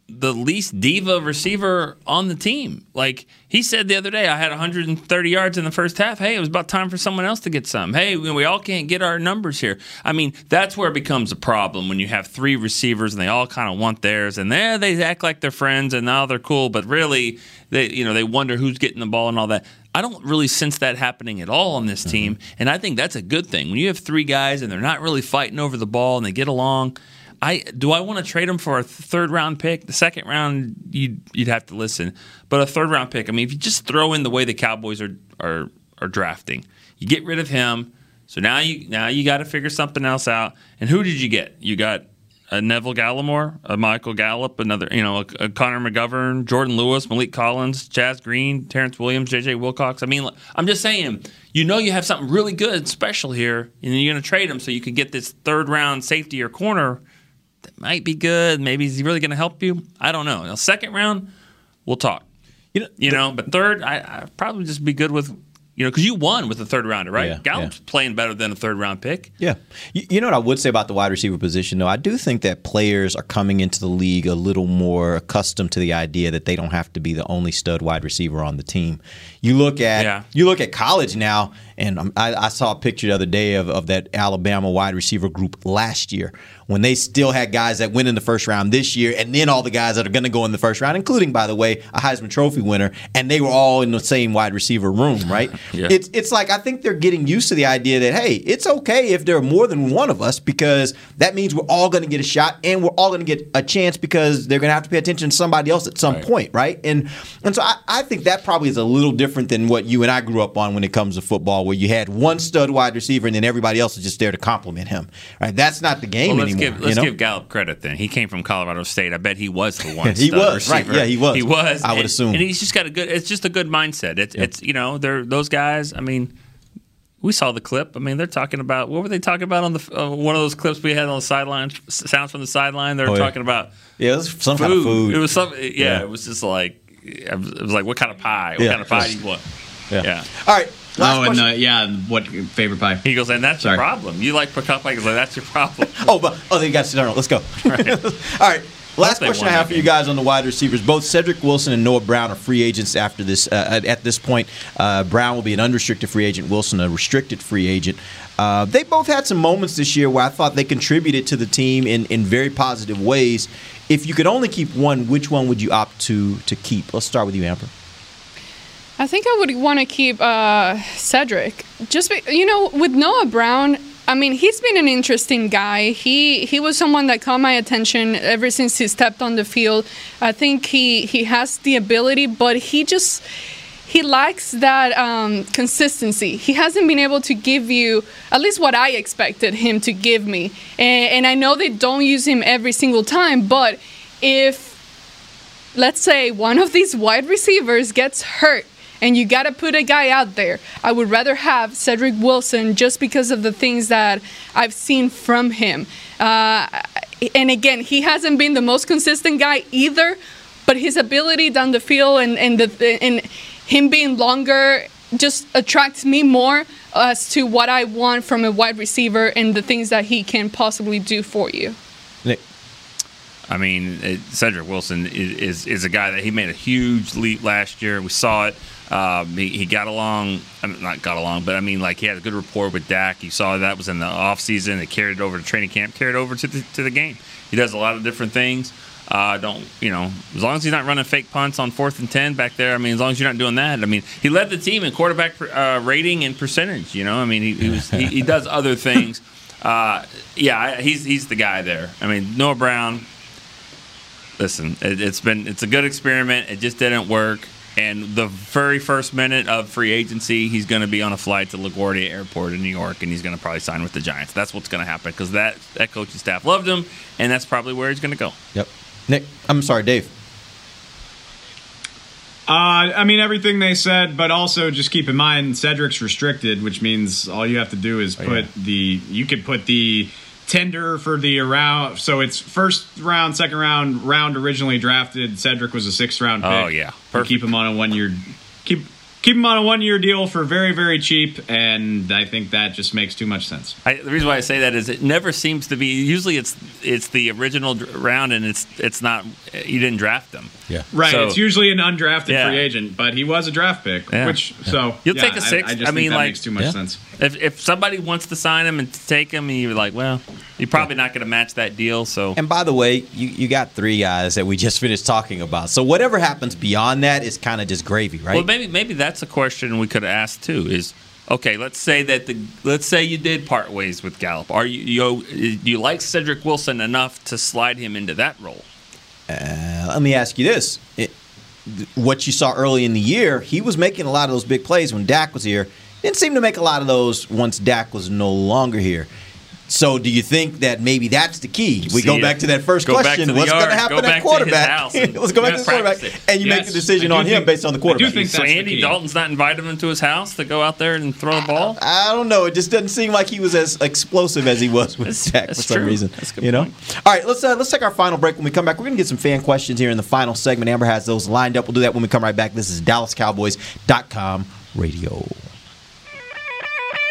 the least diva receiver on the team. Like he said the other day, I had 130 yards in the first half. Hey, it was about time for someone else to get some. Hey, we all can't get our numbers here. I mean, that's where it becomes a problem when you have three receivers and they all kind of want theirs, and there they act like they're friends and now they're cool, but really they you know they wonder who's getting the ball and all that. I don't really sense that happening at all on this mm-hmm. team, and I think that's a good thing. When you have three guys and they're not really fighting over the ball and they get along I do I want to trade him for a third round pick? The second round you'd you'd have to listen, but a third round pick. I mean, if you just throw in the way the Cowboys are are are drafting, you get rid of him. So now you now you got to figure something else out. And who did you get? You got a Neville Gallimore, a Michael Gallup, another you know a, a Connor McGovern, Jourdan Lewis, Maliek Collins, Chaz Green, Terrance Williams, J.J. Wilcox. I mean, I'm just saying. You know you have something really good, special here, and you're going to trade him so you can get this third round safety or corner that might be good. Maybe he's really going to help you. I don't know. Now, second round, we'll talk. You know, you know but third, I, I probably just be good with you know, because you won with the third rounder, right? Yeah, Gallup's yeah. playing better than a third round pick. Yeah. You, you, know what I would say about the wide receiver position, though? I do think that players are coming into the league a little more accustomed to the idea that they don't have to be the only stud wide receiver on the team. You look at yeah. you look at college now, and um, I, I, saw a picture the other day of, of that Alabama wide receiver group last year when they still had guys that went in the first round this year, and then all the guys that are going to go in the first round, including, by the way, a Heisman Trophy winner, and they were all in the same wide receiver room, right? (laughs) yeah. It's it's like I think they're getting used to the idea that hey, it's okay if there are more than one of us because that means we're all going to get a shot and we're all going to get a chance because they're going to have to pay attention to somebody else at some right. point, right? And and so I, I think that probably is a little different than what you and I grew up on when it comes to football, where you had one stud wide receiver and then everybody else is just there to compliment him. Right? That's not the game well, anymore give, let's you know? give Gallup credit then. He came from Colorado State. I bet he was the one. (laughs) he was receiver. right. Yeah, he was. He was. I would and, assume. And he's just got a good. It's just a good mindset. It's it's you know they're those guys. I mean. We saw the clip. I mean, they're talking about what were they talking about on the uh, one of those clips we had on the sideline? Sounds from the sideline. They were oh, yeah. talking about yeah, it was some food. kind of food. It was some yeah, yeah. It was just like it was like what kind of pie? What yeah. kind of pie do you want? Yeah. yeah. All right. Last oh, and uh, yeah, what favorite pie? He goes, and that's Sorry. your problem. You like pecan pie? He goes, like, that's your problem. (laughs) oh, but oh, they got to sit. Let's go. (laughs) Right. (laughs) All right. Last question I have for you guys on the wide receivers. Both Cedric Wilson and Noah Brown are free agents after this. Uh, at this point, uh, Brown will be an unrestricted free agent. Wilson a restricted free agent. Uh, they both had some moments this year where I thought they contributed to the team in, in very positive ways. If you could only keep one, which one would you opt to to keep? Let's start with you, Amber. I think I would want to keep uh, Cedric. Just be, you know, with Noah Brown, I mean, he's been an interesting guy. He he was someone that caught my attention ever since he stepped on the field. I think he he has the ability, but he just he lacks that um, consistency. He hasn't been able to give you at least what I expected him to give me. And, and I know they don't use him every single time, but if let's say one of these wide receivers gets hurt and you got to put a guy out there. I would rather have Cedric Wilson just because of the things that I've seen from him. Uh, and again, he hasn't been the most consistent guy either, but his ability down the field and, and, the, and him being longer just attracts me more as to what I want from a wide receiver and the things that he can possibly do for you. Nick. I mean, Cedric Wilson is, is is a guy that he made a huge leap last year. We saw it. Um, he, he got along, I mean, not got along, but I mean, like he had a good rapport with Dak. You saw that was in the offseason. It carried it over to training camp, carried over to the, to the game. He does a lot of different things. Uh, don't you know? As long as he's not running fake punts on fourth and ten back there. I mean, as long as you're not doing that. I mean, he led the team in quarterback uh, rating and percentage. You know, I mean, he, he was he, he does other things. (laughs) Uh, yeah, he's he's the guy there. I mean, Noah Brown. Listen, it's been it's a good experiment. It just didn't work. And the very first minute of free agency, he's going to be on a flight to LaGuardia Airport in New York, and he's going to probably sign with the Giants. That's what's going to happen because that that coaching staff loved him, and that's probably where he's going to go. Yep. Nick, I'm sorry, Dave. Uh, I mean everything they said, but also just keep in mind Cedric's restricted, which means all you have to do is Oh, put yeah. the you could put the tender for the around. So it's first round, second round, round originally drafted. Cedric was a sixth round oh, pick. Oh, yeah. You keep him on a one year keep keep him on a one year deal for very very cheap, and I think that just makes too much sense. I, the reason why I say that is it never seems to be. Usually, it's it's the original round, and it's it's not. You didn't draft them. Yeah. Right, So- it's usually an undrafted Yeah. free agent, but he was a draft pick, Yeah. which so You'll yeah, take a six. I, I, just think mean, that like makes too much sense. If if somebody wants to sign him and take him, and you're like, well, you're probably not going to match that deal. So And by the way, you, you got three guys that we just finished talking about. So whatever happens beyond that is kind of just gravy, right? Well, maybe maybe that's a question we could ask too. Is okay. Let's say that the let's say you did part ways with Gallup. Are you you do you like Cedric Wilson enough to slide him into that role? Uh, let me ask you this: it, th- what you saw early in the year, he was making a lot of those big plays when Dak was here. Didn't seem to make a lot of those once Dak was no longer here. So, do you think that maybe that's the key? We See go it. back to that first Go question: What's going to happen Go at quarterback? house and Let's go back to the quarterback, (laughs) it. and you make Yes, the decision I do on him based on the I do quarterback. think So Andy. Dalton's not inviting him to his house to go out there and throw a ball. I don't know. It just doesn't seem like he was as explosive as he was with Dak for some true. reason. That's a good you know. point. All right, let's uh, let's take our final break. When we come back, we're gonna get some fan questions here in the final segment. Amber has those lined up. We'll do that when we come right back. This is DallasCowboys.com radio.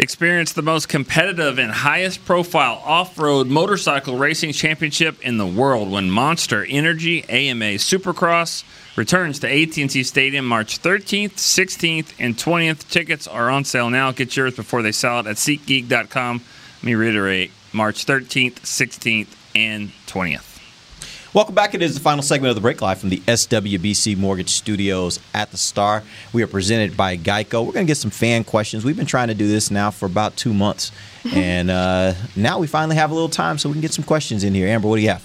Experience the most competitive and highest profile off road motorcycle racing championship in the world when Monster Energy AMA Supercross returns to AT&T Stadium March 13th, 16th, and 20th. Tickets are on sale now. Get yours before they sell out at SeatGeek.com. Let me reiterate March 13th, 16th, and 20th. Welcome back. It is the final segment of the break live from the SWBC Mortgage Studios at the Star. We are presented by Geico. We're going to get some fan questions. We've been trying to do this now for about two months, (laughs) and uh, now we finally have a little time so we can get some questions in here. Amber, what do you have?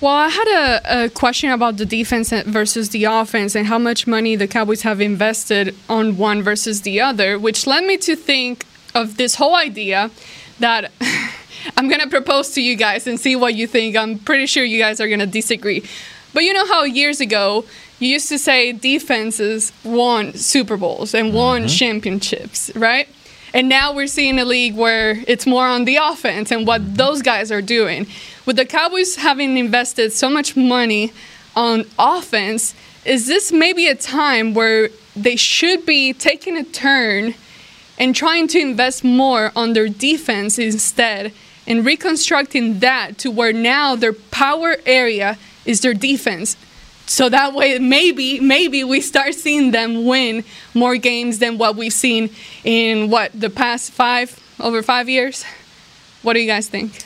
Well, I had a, a, question about the defense versus the offense and how much money the Cowboys have invested on one versus the other, which led me to think of this whole idea that (laughs) I'm going to propose to you guys and see what you think. I'm pretty sure you guys are going to disagree. But you know how years ago you used to say defenses won Super Bowls and won mm-hmm. championships, right? And now we're seeing a league where it's more on the offense and what mm-hmm. those guys are doing. With the Cowboys having invested so much money on offense, is this maybe a time where they should be taking a turn and trying to invest more on their defense instead and reconstructing that to where now their power area is their defense. So that way, maybe, maybe we start seeing them win more games than what we've seen in what the past five over five years. What do you guys think?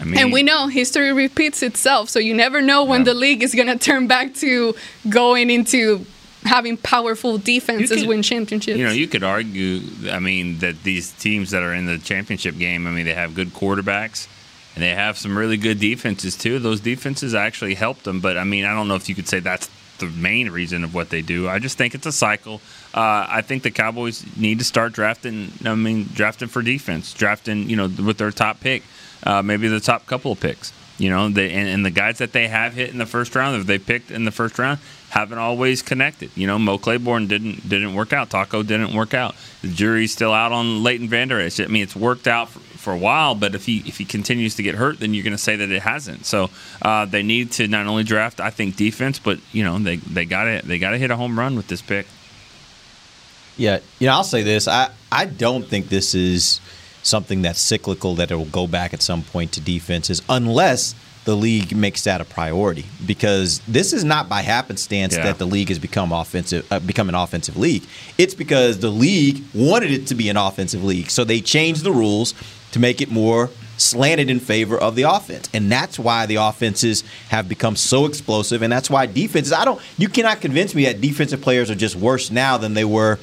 I mean, and we know history repeats itself, so you never know when yeah. the league is going to turn back to going into having powerful defenses could, win championships. You know, you could argue, I mean, that these teams that are in the championship game, I mean, they have good quarterbacks and they have some really good defenses too. Those defenses actually help them, but I mean, I don't know if you could say that's the main reason of what they do. I just think it's a cycle. Uh, I think the Cowboys need to start drafting. I mean, drafting for defense, drafting, you know, with their top pick, uh, maybe the top couple of picks. You know, they, and, and, the guys that they have hit in the first round, if they picked in the first round, haven't always connected. You know, Mo Claiborne didn't didn't work out. Taco didn't work out. The jury's still out on Leighton Vander Esch. I mean, it's worked out for, for, a while, but if he if he continues to get hurt, then you're going to say that it hasn't. So uh, they need to not only draft, I think, defense, but you know, they they got to they got to hit a home run with this pick. Yeah, you know, I'll say this. I I don't think this is something that's cyclical that it will go back at some point to defenses unless the league makes that a priority because this is not by happenstance yeah. that the league has become offensive uh, become an offensive league it's because the league wanted it to be an offensive league so they changed the rules to make it more slanted in favor of the offense and that's why the offenses have become so explosive and that's why defenses I don't you cannot convince me that defensive players are just worse now than they were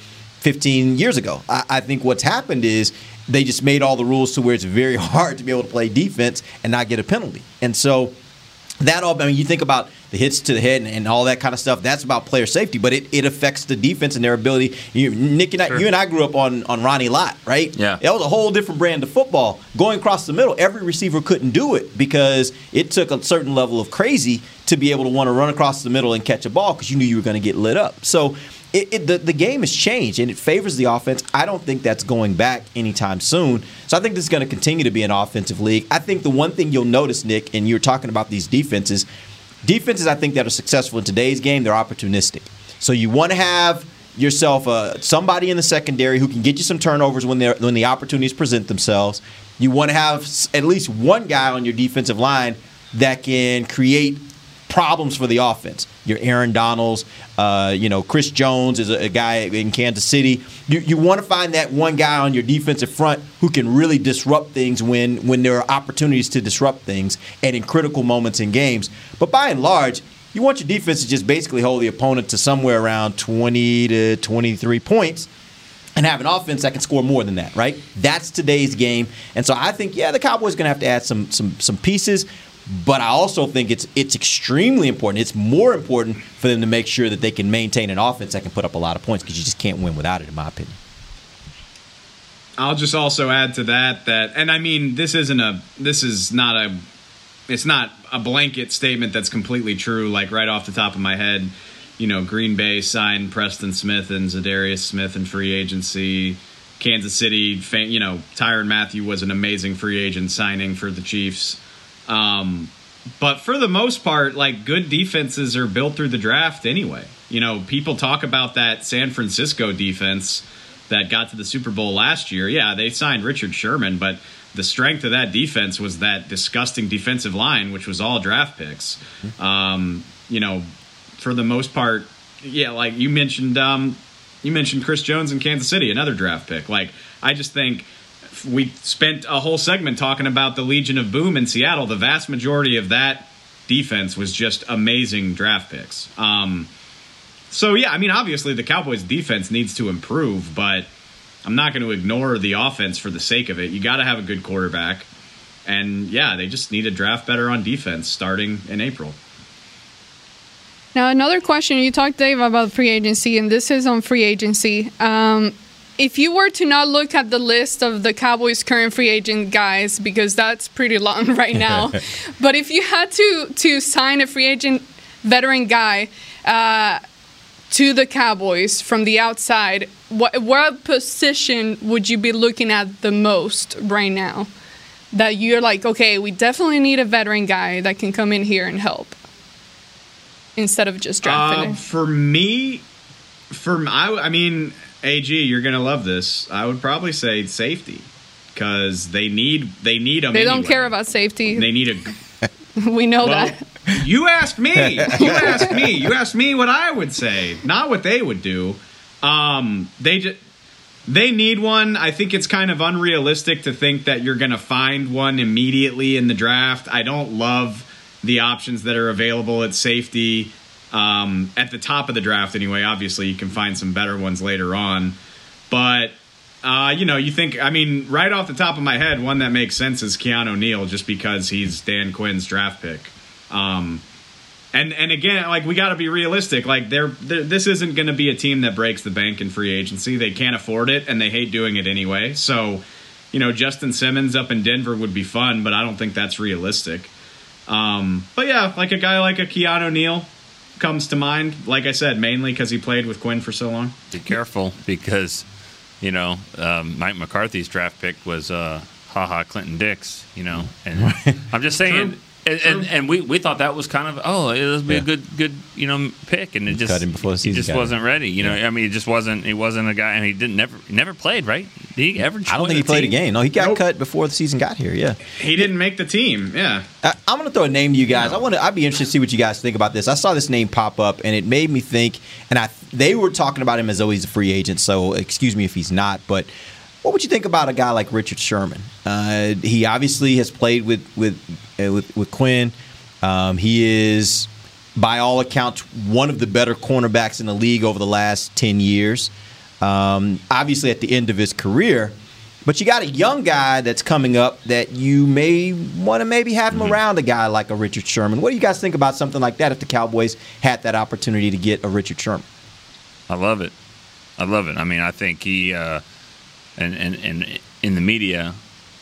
15 years ago I, I think what's happened is they just made all the rules to where it's very (laughs) hard to be able to play defense and not get a penalty. And so that all, I mean, you think about the hits to the head and, and, all that kind of stuff. That's about player safety, but it, it affects the defense and their ability. You, Nick and I, sure. you and I grew up on on Ronnie Lott, right? Yeah, that was a whole different brand of football. Going across the middle, every receiver couldn't do it because it took a certain level of crazy to be able to want to run across the middle and catch a ball because you knew you were going to get lit up. So it, it, the, the game has changed and it favors the offense. I don't think that's going back anytime soon. So I think this is going to continue to be an offensive league. I think the one thing you'll notice, Nick, and you're talking about these defenses, defenses I think that are successful in today's game, they're opportunistic. So you want to have yourself uh, somebody in the secondary who can get you some turnovers when when the opportunities present themselves. You want to have at least one guy on your defensive line that can create problems for the offense. Your Aaron Donalds, uh, you know, Chris Jones is a, a, guy in Kansas City. You, you want to find that one guy on your defensive front who can really disrupt things when when there are opportunities to disrupt things and in critical moments in games. But by and large, you want your defense to just basically hold the opponent to somewhere around 20 to 23 points and have an offense that can score more than that, right? That's today's game. And so I think, yeah, the Cowboys are going to have to add some some some pieces. But I also think it's it's extremely important. It's more important for them to make sure that they can maintain an offense that can put up a lot of points because you just can't win without it, in my opinion. I'll just also add to that that, and I mean, this isn't a, this is not a, it's not a blanket statement that's completely true. Like right off the top of my head, you know, Green Bay signed Preston Smith and Za'Darius Smith in free agency. Kansas City, you know, Tyrann Mathieu was an amazing free agent signing for the Chiefs. Um, but for the most part, like good defenses are built through the draft anyway. You know, people talk about that San Francisco defense that got to the Super Bowl last year. Yeah, they signed Richard Sherman, but the strength of that defense was that disgusting defensive line, which was all draft picks. Um, you know, for the most part, yeah, like you mentioned, um, you mentioned Chris Jones in Kansas City, another draft pick. Like, I just think we spent a whole segment talking about the Legion of Boom in Seattle. The vast majority of that defense was just amazing draft picks. Um, so yeah, I mean, obviously the Cowboys' defense needs to improve, but I'm not going to ignore the offense for the sake of it. You got to have a good quarterback, and yeah, they just need to draft better on defense starting in April. Now, another question. You talked, Dave, about free agency, and this is on free agency. Um, if you were to not look at the list of the Cowboys' current free agent guys, because that's pretty long (laughs) right now, (laughs) but if you had to to sign a free agent veteran guy uh, to the Cowboys from the outside, what what position would you be looking at the most right now? That you're like, okay, we definitely need a veteran guy that can come in here and help instead of just drafting Uh, for me, for I, I mean, AG, you're gonna love this. I would probably say safety because they need they need them. They don't care about safety. They need a (laughs) we know Well, that. You asked me. You asked me. You asked me what I would say, not what they would do. Um, they just they need one. I think it's kind of unrealistic to think that you're going to find one immediately in the draft. I don't love the options that are available at safety um, at the top of the draft. Anyway, obviously you can find some better ones later on, but uh, you know, you think, I mean, right off the top of my head, one that makes sense is Keanu Neal just because he's Dan Quinn's draft pick. Um, and and again, like we got to be realistic. Like they're, they're this isn't going to be a team that breaks the bank in free agency. They can't afford it, and they hate doing it anyway. So, you know, Justin Simmons up in Denver would be fun, but I don't think that's realistic. Um, but yeah, like a guy like a Keanu Neal comes to mind. Like I said, mainly because he played with Quinn for so long. Be careful because, you know, um, Mike McCarthy's draft pick was uh, Ha Ha Clinton-Dix, you know, and (laughs) I'm just saying. And, and, and we, we thought that was kind of oh it would be Yeah. a good good you know pick and it just Cut him before the he just got wasn't ready you know I mean he just wasn't he wasn't a guy and he didn't never he never played right did he ever I don't think he played a game. No, he got cut before the season got here. Yeah. He didn't make the team. Yeah. I, I'm going to throw a name to you guys. I want to. I'd be interested to see what you guys think about this. I saw this name pop up, and it made me think. And I, they were talking about him as though he's a free agent. So excuse me if he's not. But what would you think about a guy like Richard Sherman? Uh, he obviously has played with with uh, with, with Quinn. Um, he is, by all accounts, one of the better cornerbacks in the league over the last ten years. Um, obviously, at the end of his career. But you got a young guy that's coming up that you may want to maybe have him around a guy like a Richard Sherman. What do you guys think about something like that if the Cowboys had that opportunity to get a Richard Sherman? I love it. I love it. I mean, I think he uh, and and and in the media,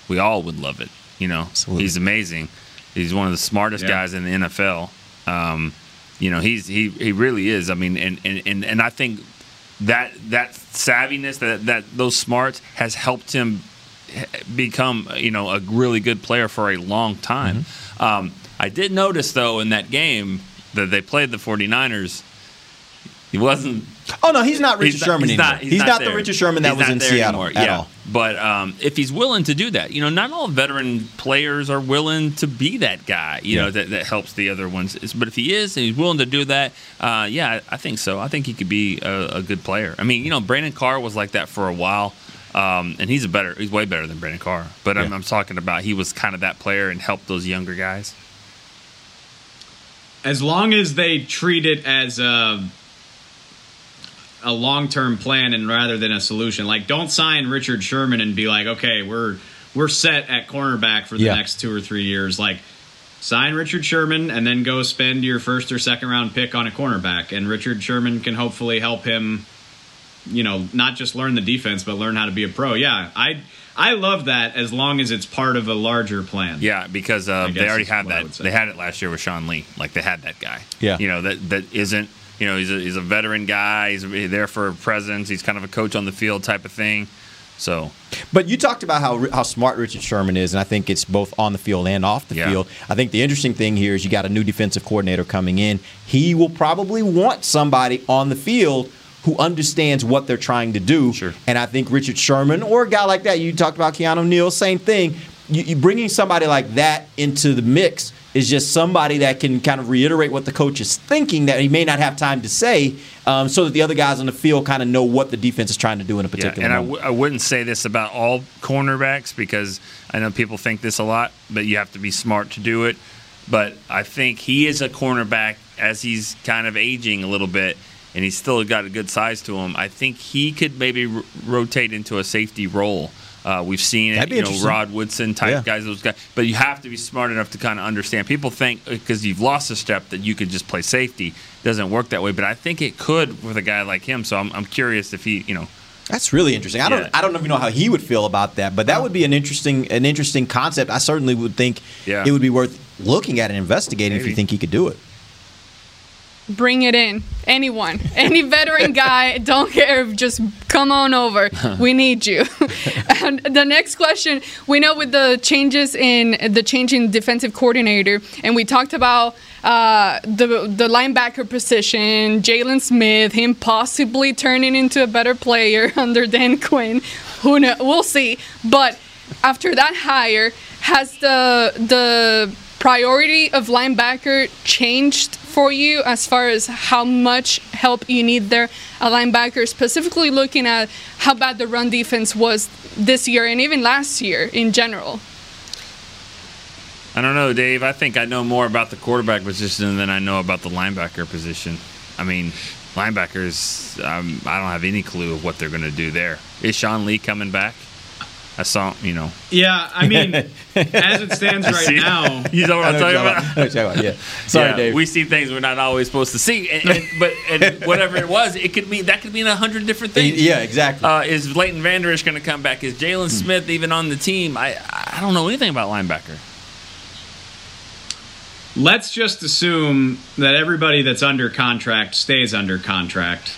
we all would love it. You know, he's amazing. He's one of the smartest Yeah. guys in the NFL. Um, you know, he's he he really is. I mean, and and and, and I think that that savviness, that that those smarts has helped him become you know a really good player for a long time. Um, I did notice though in that game that they played the 49ers, he wasn't. Oh no, he's not Richard he's Sherman he's anymore. Not, He's not the. Richard Sherman that He's was in Seattle anymore. at yeah. all. But um, if he's willing to do that, you know, not all veteran players are willing to be that guy. You Yeah. know, that, that helps the other ones. It's- But if he is and he's willing to do that, uh, yeah, I, I think so. I think he could be a, a good player. I mean, you know, Brandon Carr was like that for a while. Um, and he's a better, he's way better than Brandon Carr. But I'm, I'm talking about he was kind of that player and helped those younger guys. as long as they treat it as a a long term plan and rather than a solution. Like, don't sign Richard Sherman and be like, okay, we're we're set at cornerback for the Yeah. next two or three years. Like, sign Richard Sherman and then go spend your first or second round pick on a cornerback, and Richard Sherman can hopefully help him. You know, not just learn the defense, but learn how to be a pro. Yeah, I I love that as long as it's part of a larger plan. Yeah, because uh, they already is had that. They had it last year with Sean Lee. Like they had that guy. Yeah. You know that that isn't. You know he's a he's a veteran guy. He's there for a presence. He's kind of a coach on the field type of thing. So But you talked about how how smart Richard Sherman is, and I think it's both on the field and off the Yeah. field. I think the interesting thing here is you got a new defensive coordinator coming in. He will probably want somebody on the field who understands what they're trying to do. Sure. And I think Richard Sherman or a guy like that, you talked about Keanu Neal, same thing. You, you bringing somebody like that into the mix is just somebody that can kind of reiterate what the coach is thinking that he may not have time to say, um, so that the other guys on the field kind of know what the defense is trying to do in a yeah, particular and I, w- I wouldn't say this about all cornerbacks because I know people think this a lot, but you have to be smart to do it. but I think he is a cornerback as he's kind of aging a little bit, and he's still got a good size to him. I think he could maybe r- rotate into a safety role. Uh, we've seen it, you know. Rod Woodson type Yeah. guys, those guys. But you have to be smart enough to kind of understand. People think because you've lost a step that you could just play safety. It doesn't work that way. But I think it could with a guy like him. So I'm, I'm curious if he, you know, That's really interesting. I don't Yeah. I don't even know how he would feel about that, but that would be an interesting an interesting concept. I certainly would think Yeah. it would be worth looking at and investigating if you think he could do it. Bring it in. Anyone. Any veteran (laughs) guy, don't care. Just come on over. We need you. (laughs) and the next question we know with the changes in the change in defensive coordinator, and we talked about uh, the, the linebacker position, Jaylon Smith, him possibly turning into a better player (laughs) under Dan Quinn. Who know? We'll see. But after that hire, has the the priority of linebacker changed for you as far as how much help you need there a linebacker specifically looking at how bad the run defense was this year and even last year in general I don't know, Dave. I think I know more about the quarterback position than I know about the linebacker position. I mean, linebackers, um, I don't have any clue of what they're going to do there. Is Sean Lee coming back? I saw, you know. Yeah, I mean, (laughs) as it stands right See? now, (laughs) you know what I'm talking you're about? talking about. I know what you're talking about, yeah. Sorry, Yeah, Dave. We see things we're not always supposed to see, and, and, but and (laughs) whatever it was, it could be that could mean a hundred different things. Yeah, exactly. Uh, is Leighton Vander Esch going to come back? Is Jaylon Smith even on the team? I I don't know anything about linebacker. let's just assume that everybody that's under contract stays under contract.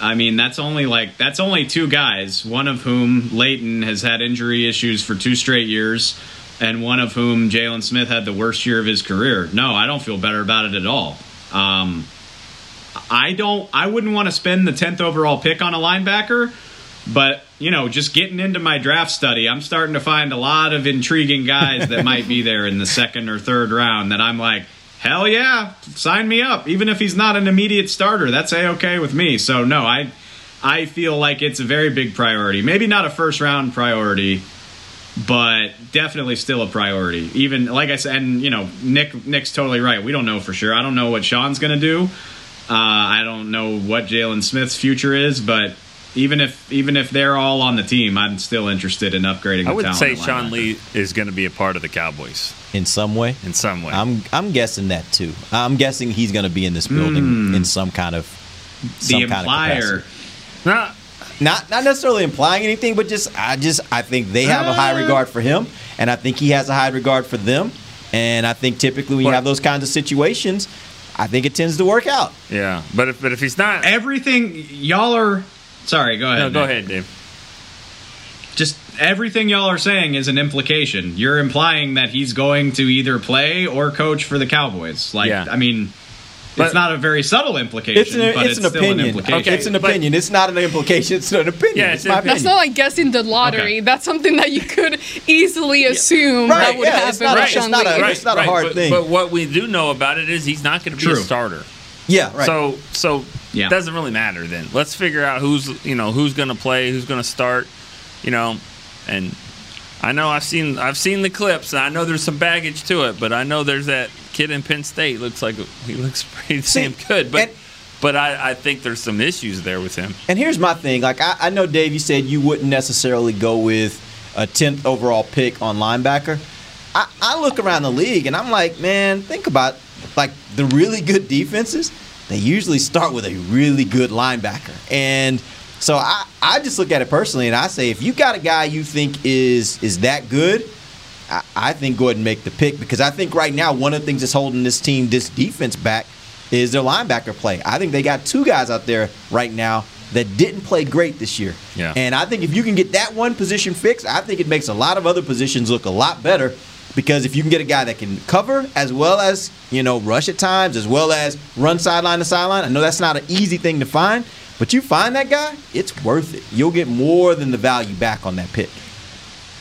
I mean, that's only like that's only two guys, one of whom Leighton has had injury issues for two straight years, and one of whom Jaylon Smith had the worst year of his career. No, I don't feel better about it at all. Um, I don't. I wouldn't want to spend the tenth overall pick on a linebacker, but you know, just getting into my draft study, I'm starting to find a lot of intriguing guys that might be there in the second or third round. That I'm like, hell yeah, sign me up. Even if he's not an immediate starter, that's a okay with me. So no, I I feel like it's a very big priority. Maybe not a first round priority, but definitely still a priority. Even like I said, and you know, Nick Nick's totally right. We don't know for sure. I don't know what Sean's gonna do. Uh, I don't know what Jaylon Smith's future is, but even if even if they're all on the team, I'm still interested in upgrading. The I would talent say Sean. Lee is going to be a part of the Cowboys in some way. In some way, I'm I'm guessing that too. I'm guessing he's going to be in this building Mm. in some kind of some the kind of Not not not necessarily implying anything, but just I just I think they have a high Uh. regard for him, and I think he has a high regard for them. And I think typically when you have those kinds of situations, I think it tends to work out. Yeah, but if but if he's not, everything y'all are. Sorry, go ahead. no, go Nick. ahead, Dave. Just everything y'all are saying is an implication. You're implying that he's going to either play or coach for the Cowboys. Like, Yeah. I mean, But- it's not a very subtle implication, It's an, but it's it's, an still an opinion. implication. it's an but- opinion. It's not an implication. It's an opinion. Yeah, it's it's my a- that's opinion. not like guessing the lottery that's something that you could easily assume Right, that would yeah, happen it's not with a- it's not a- Lee. it's not a hard but, thing. But what we do know about it is he's not going to be True. a starter. yeah, right. So so Yeah. it doesn't really matter then. Let's figure out who's you know who's going to play, who's going to start, you know, and I know I've seen I've seen the clips. And I know there's some baggage to it, but I know there's that kid in Penn State looks like he looks (laughs) pretty damn good, but and- but I, I think there's some issues there with him. And here's my thing. Like I, I know Dave, you said you wouldn't necessarily go with a tenth overall pick on linebacker. I, I look around the league and I'm like, man, think about like the really good defenses. They usually start with a really good linebacker. And so I, I just look at it personally and I say if you got a guy you think is is that good, I, I think go ahead and make the pick because I think right now one of the things that's holding this team, this defense back, is their linebacker play. I think they got two guys out there right now that didn't play great this year. Yeah. And I think if you can get that one position fixed, I think it makes a lot of other positions look a lot better because if you can get a guy that can cover as well as, you know, rush at times, as well as run sideline to sideline, I know that's not an easy thing to find, but you find that guy, it's worth it. You'll get more than the value back on that pick.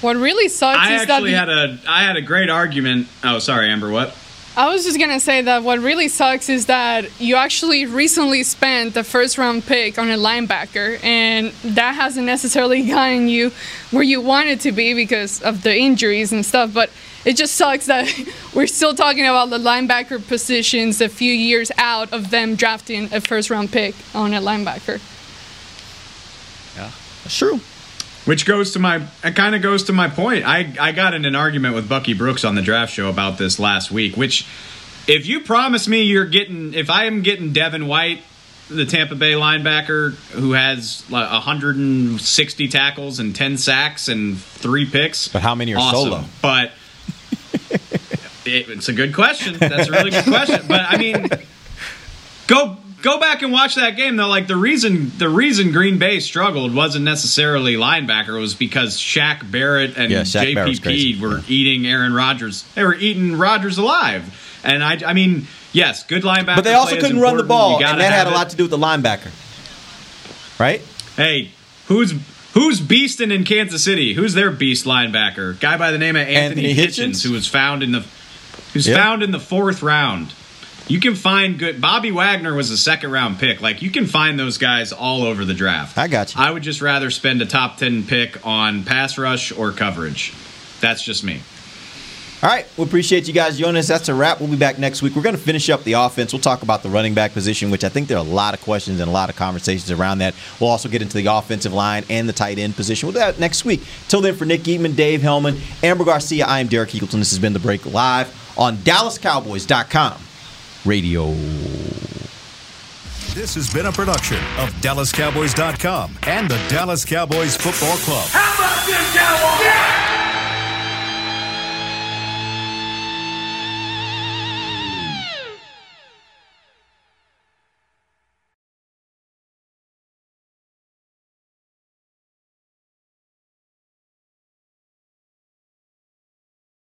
What really sucks I is that actually the- had a I had a great argument. Oh, sorry, Amber. What? I was just gonna say that what really sucks is that you actually recently spent the first round pick on a linebacker, and that hasn't necessarily (laughs) gotten you where you wanted to be because of the injuries and stuff. But it just sucks that (laughs) we're still talking about the linebacker positions a few years out of them drafting a first round pick on a linebacker. Yeah, that's true. Which goes to my, it kind of goes to my point. I, I got in an argument with Bucky Brooks on the draft show about this last week. Which, if you promise me you're getting, if I am getting Devin White, the Tampa Bay linebacker who has like 160 tackles and 10 sacks and three picks, but how many are awesome. solo? But it, it's a good question. That's a really good question. But I mean, go go back and watch that game though. Like the reason the reason Green Bay struggled wasn't necessarily linebacker. It was because Shaq Barrett and Yeah, Shaq. JPP were eating Aaron Rodgers. They were eating Rodgers alive. And I, I mean, yes, good linebacker. But they also couldn't run the ball, and that had a it. lot to do with the linebacker. Right? Hey, who's who's beasting in Kansas City? Who's their beast linebacker? Guy by the name of Anthony, Anthony Hitchens, Hitchens? who was found in the who's Yeah. found in the fourth round. You can find good. Bobby Wagner was a second round pick. Like you can find those guys all over the draft. I got you. I would just rather spend a top ten pick on pass rush or coverage. That's just me. All right, we appreciate you guys joining us. That's a wrap. We'll be back next week. We're going to finish up the offense. We'll talk about the running back position, which I think there are a lot of questions and a lot of conversations around that. We'll also get into the offensive line and the tight end position. We'll do that next week. Till then, for Nick Eatman, Dave Helman, Amber Garcia, I am Derek Eagleton. This has been The Break Live on DallasCowboys.com radio. This has been a production of DallasCowboys.com and the Dallas Cowboys Football Club. How about this, Cowboys?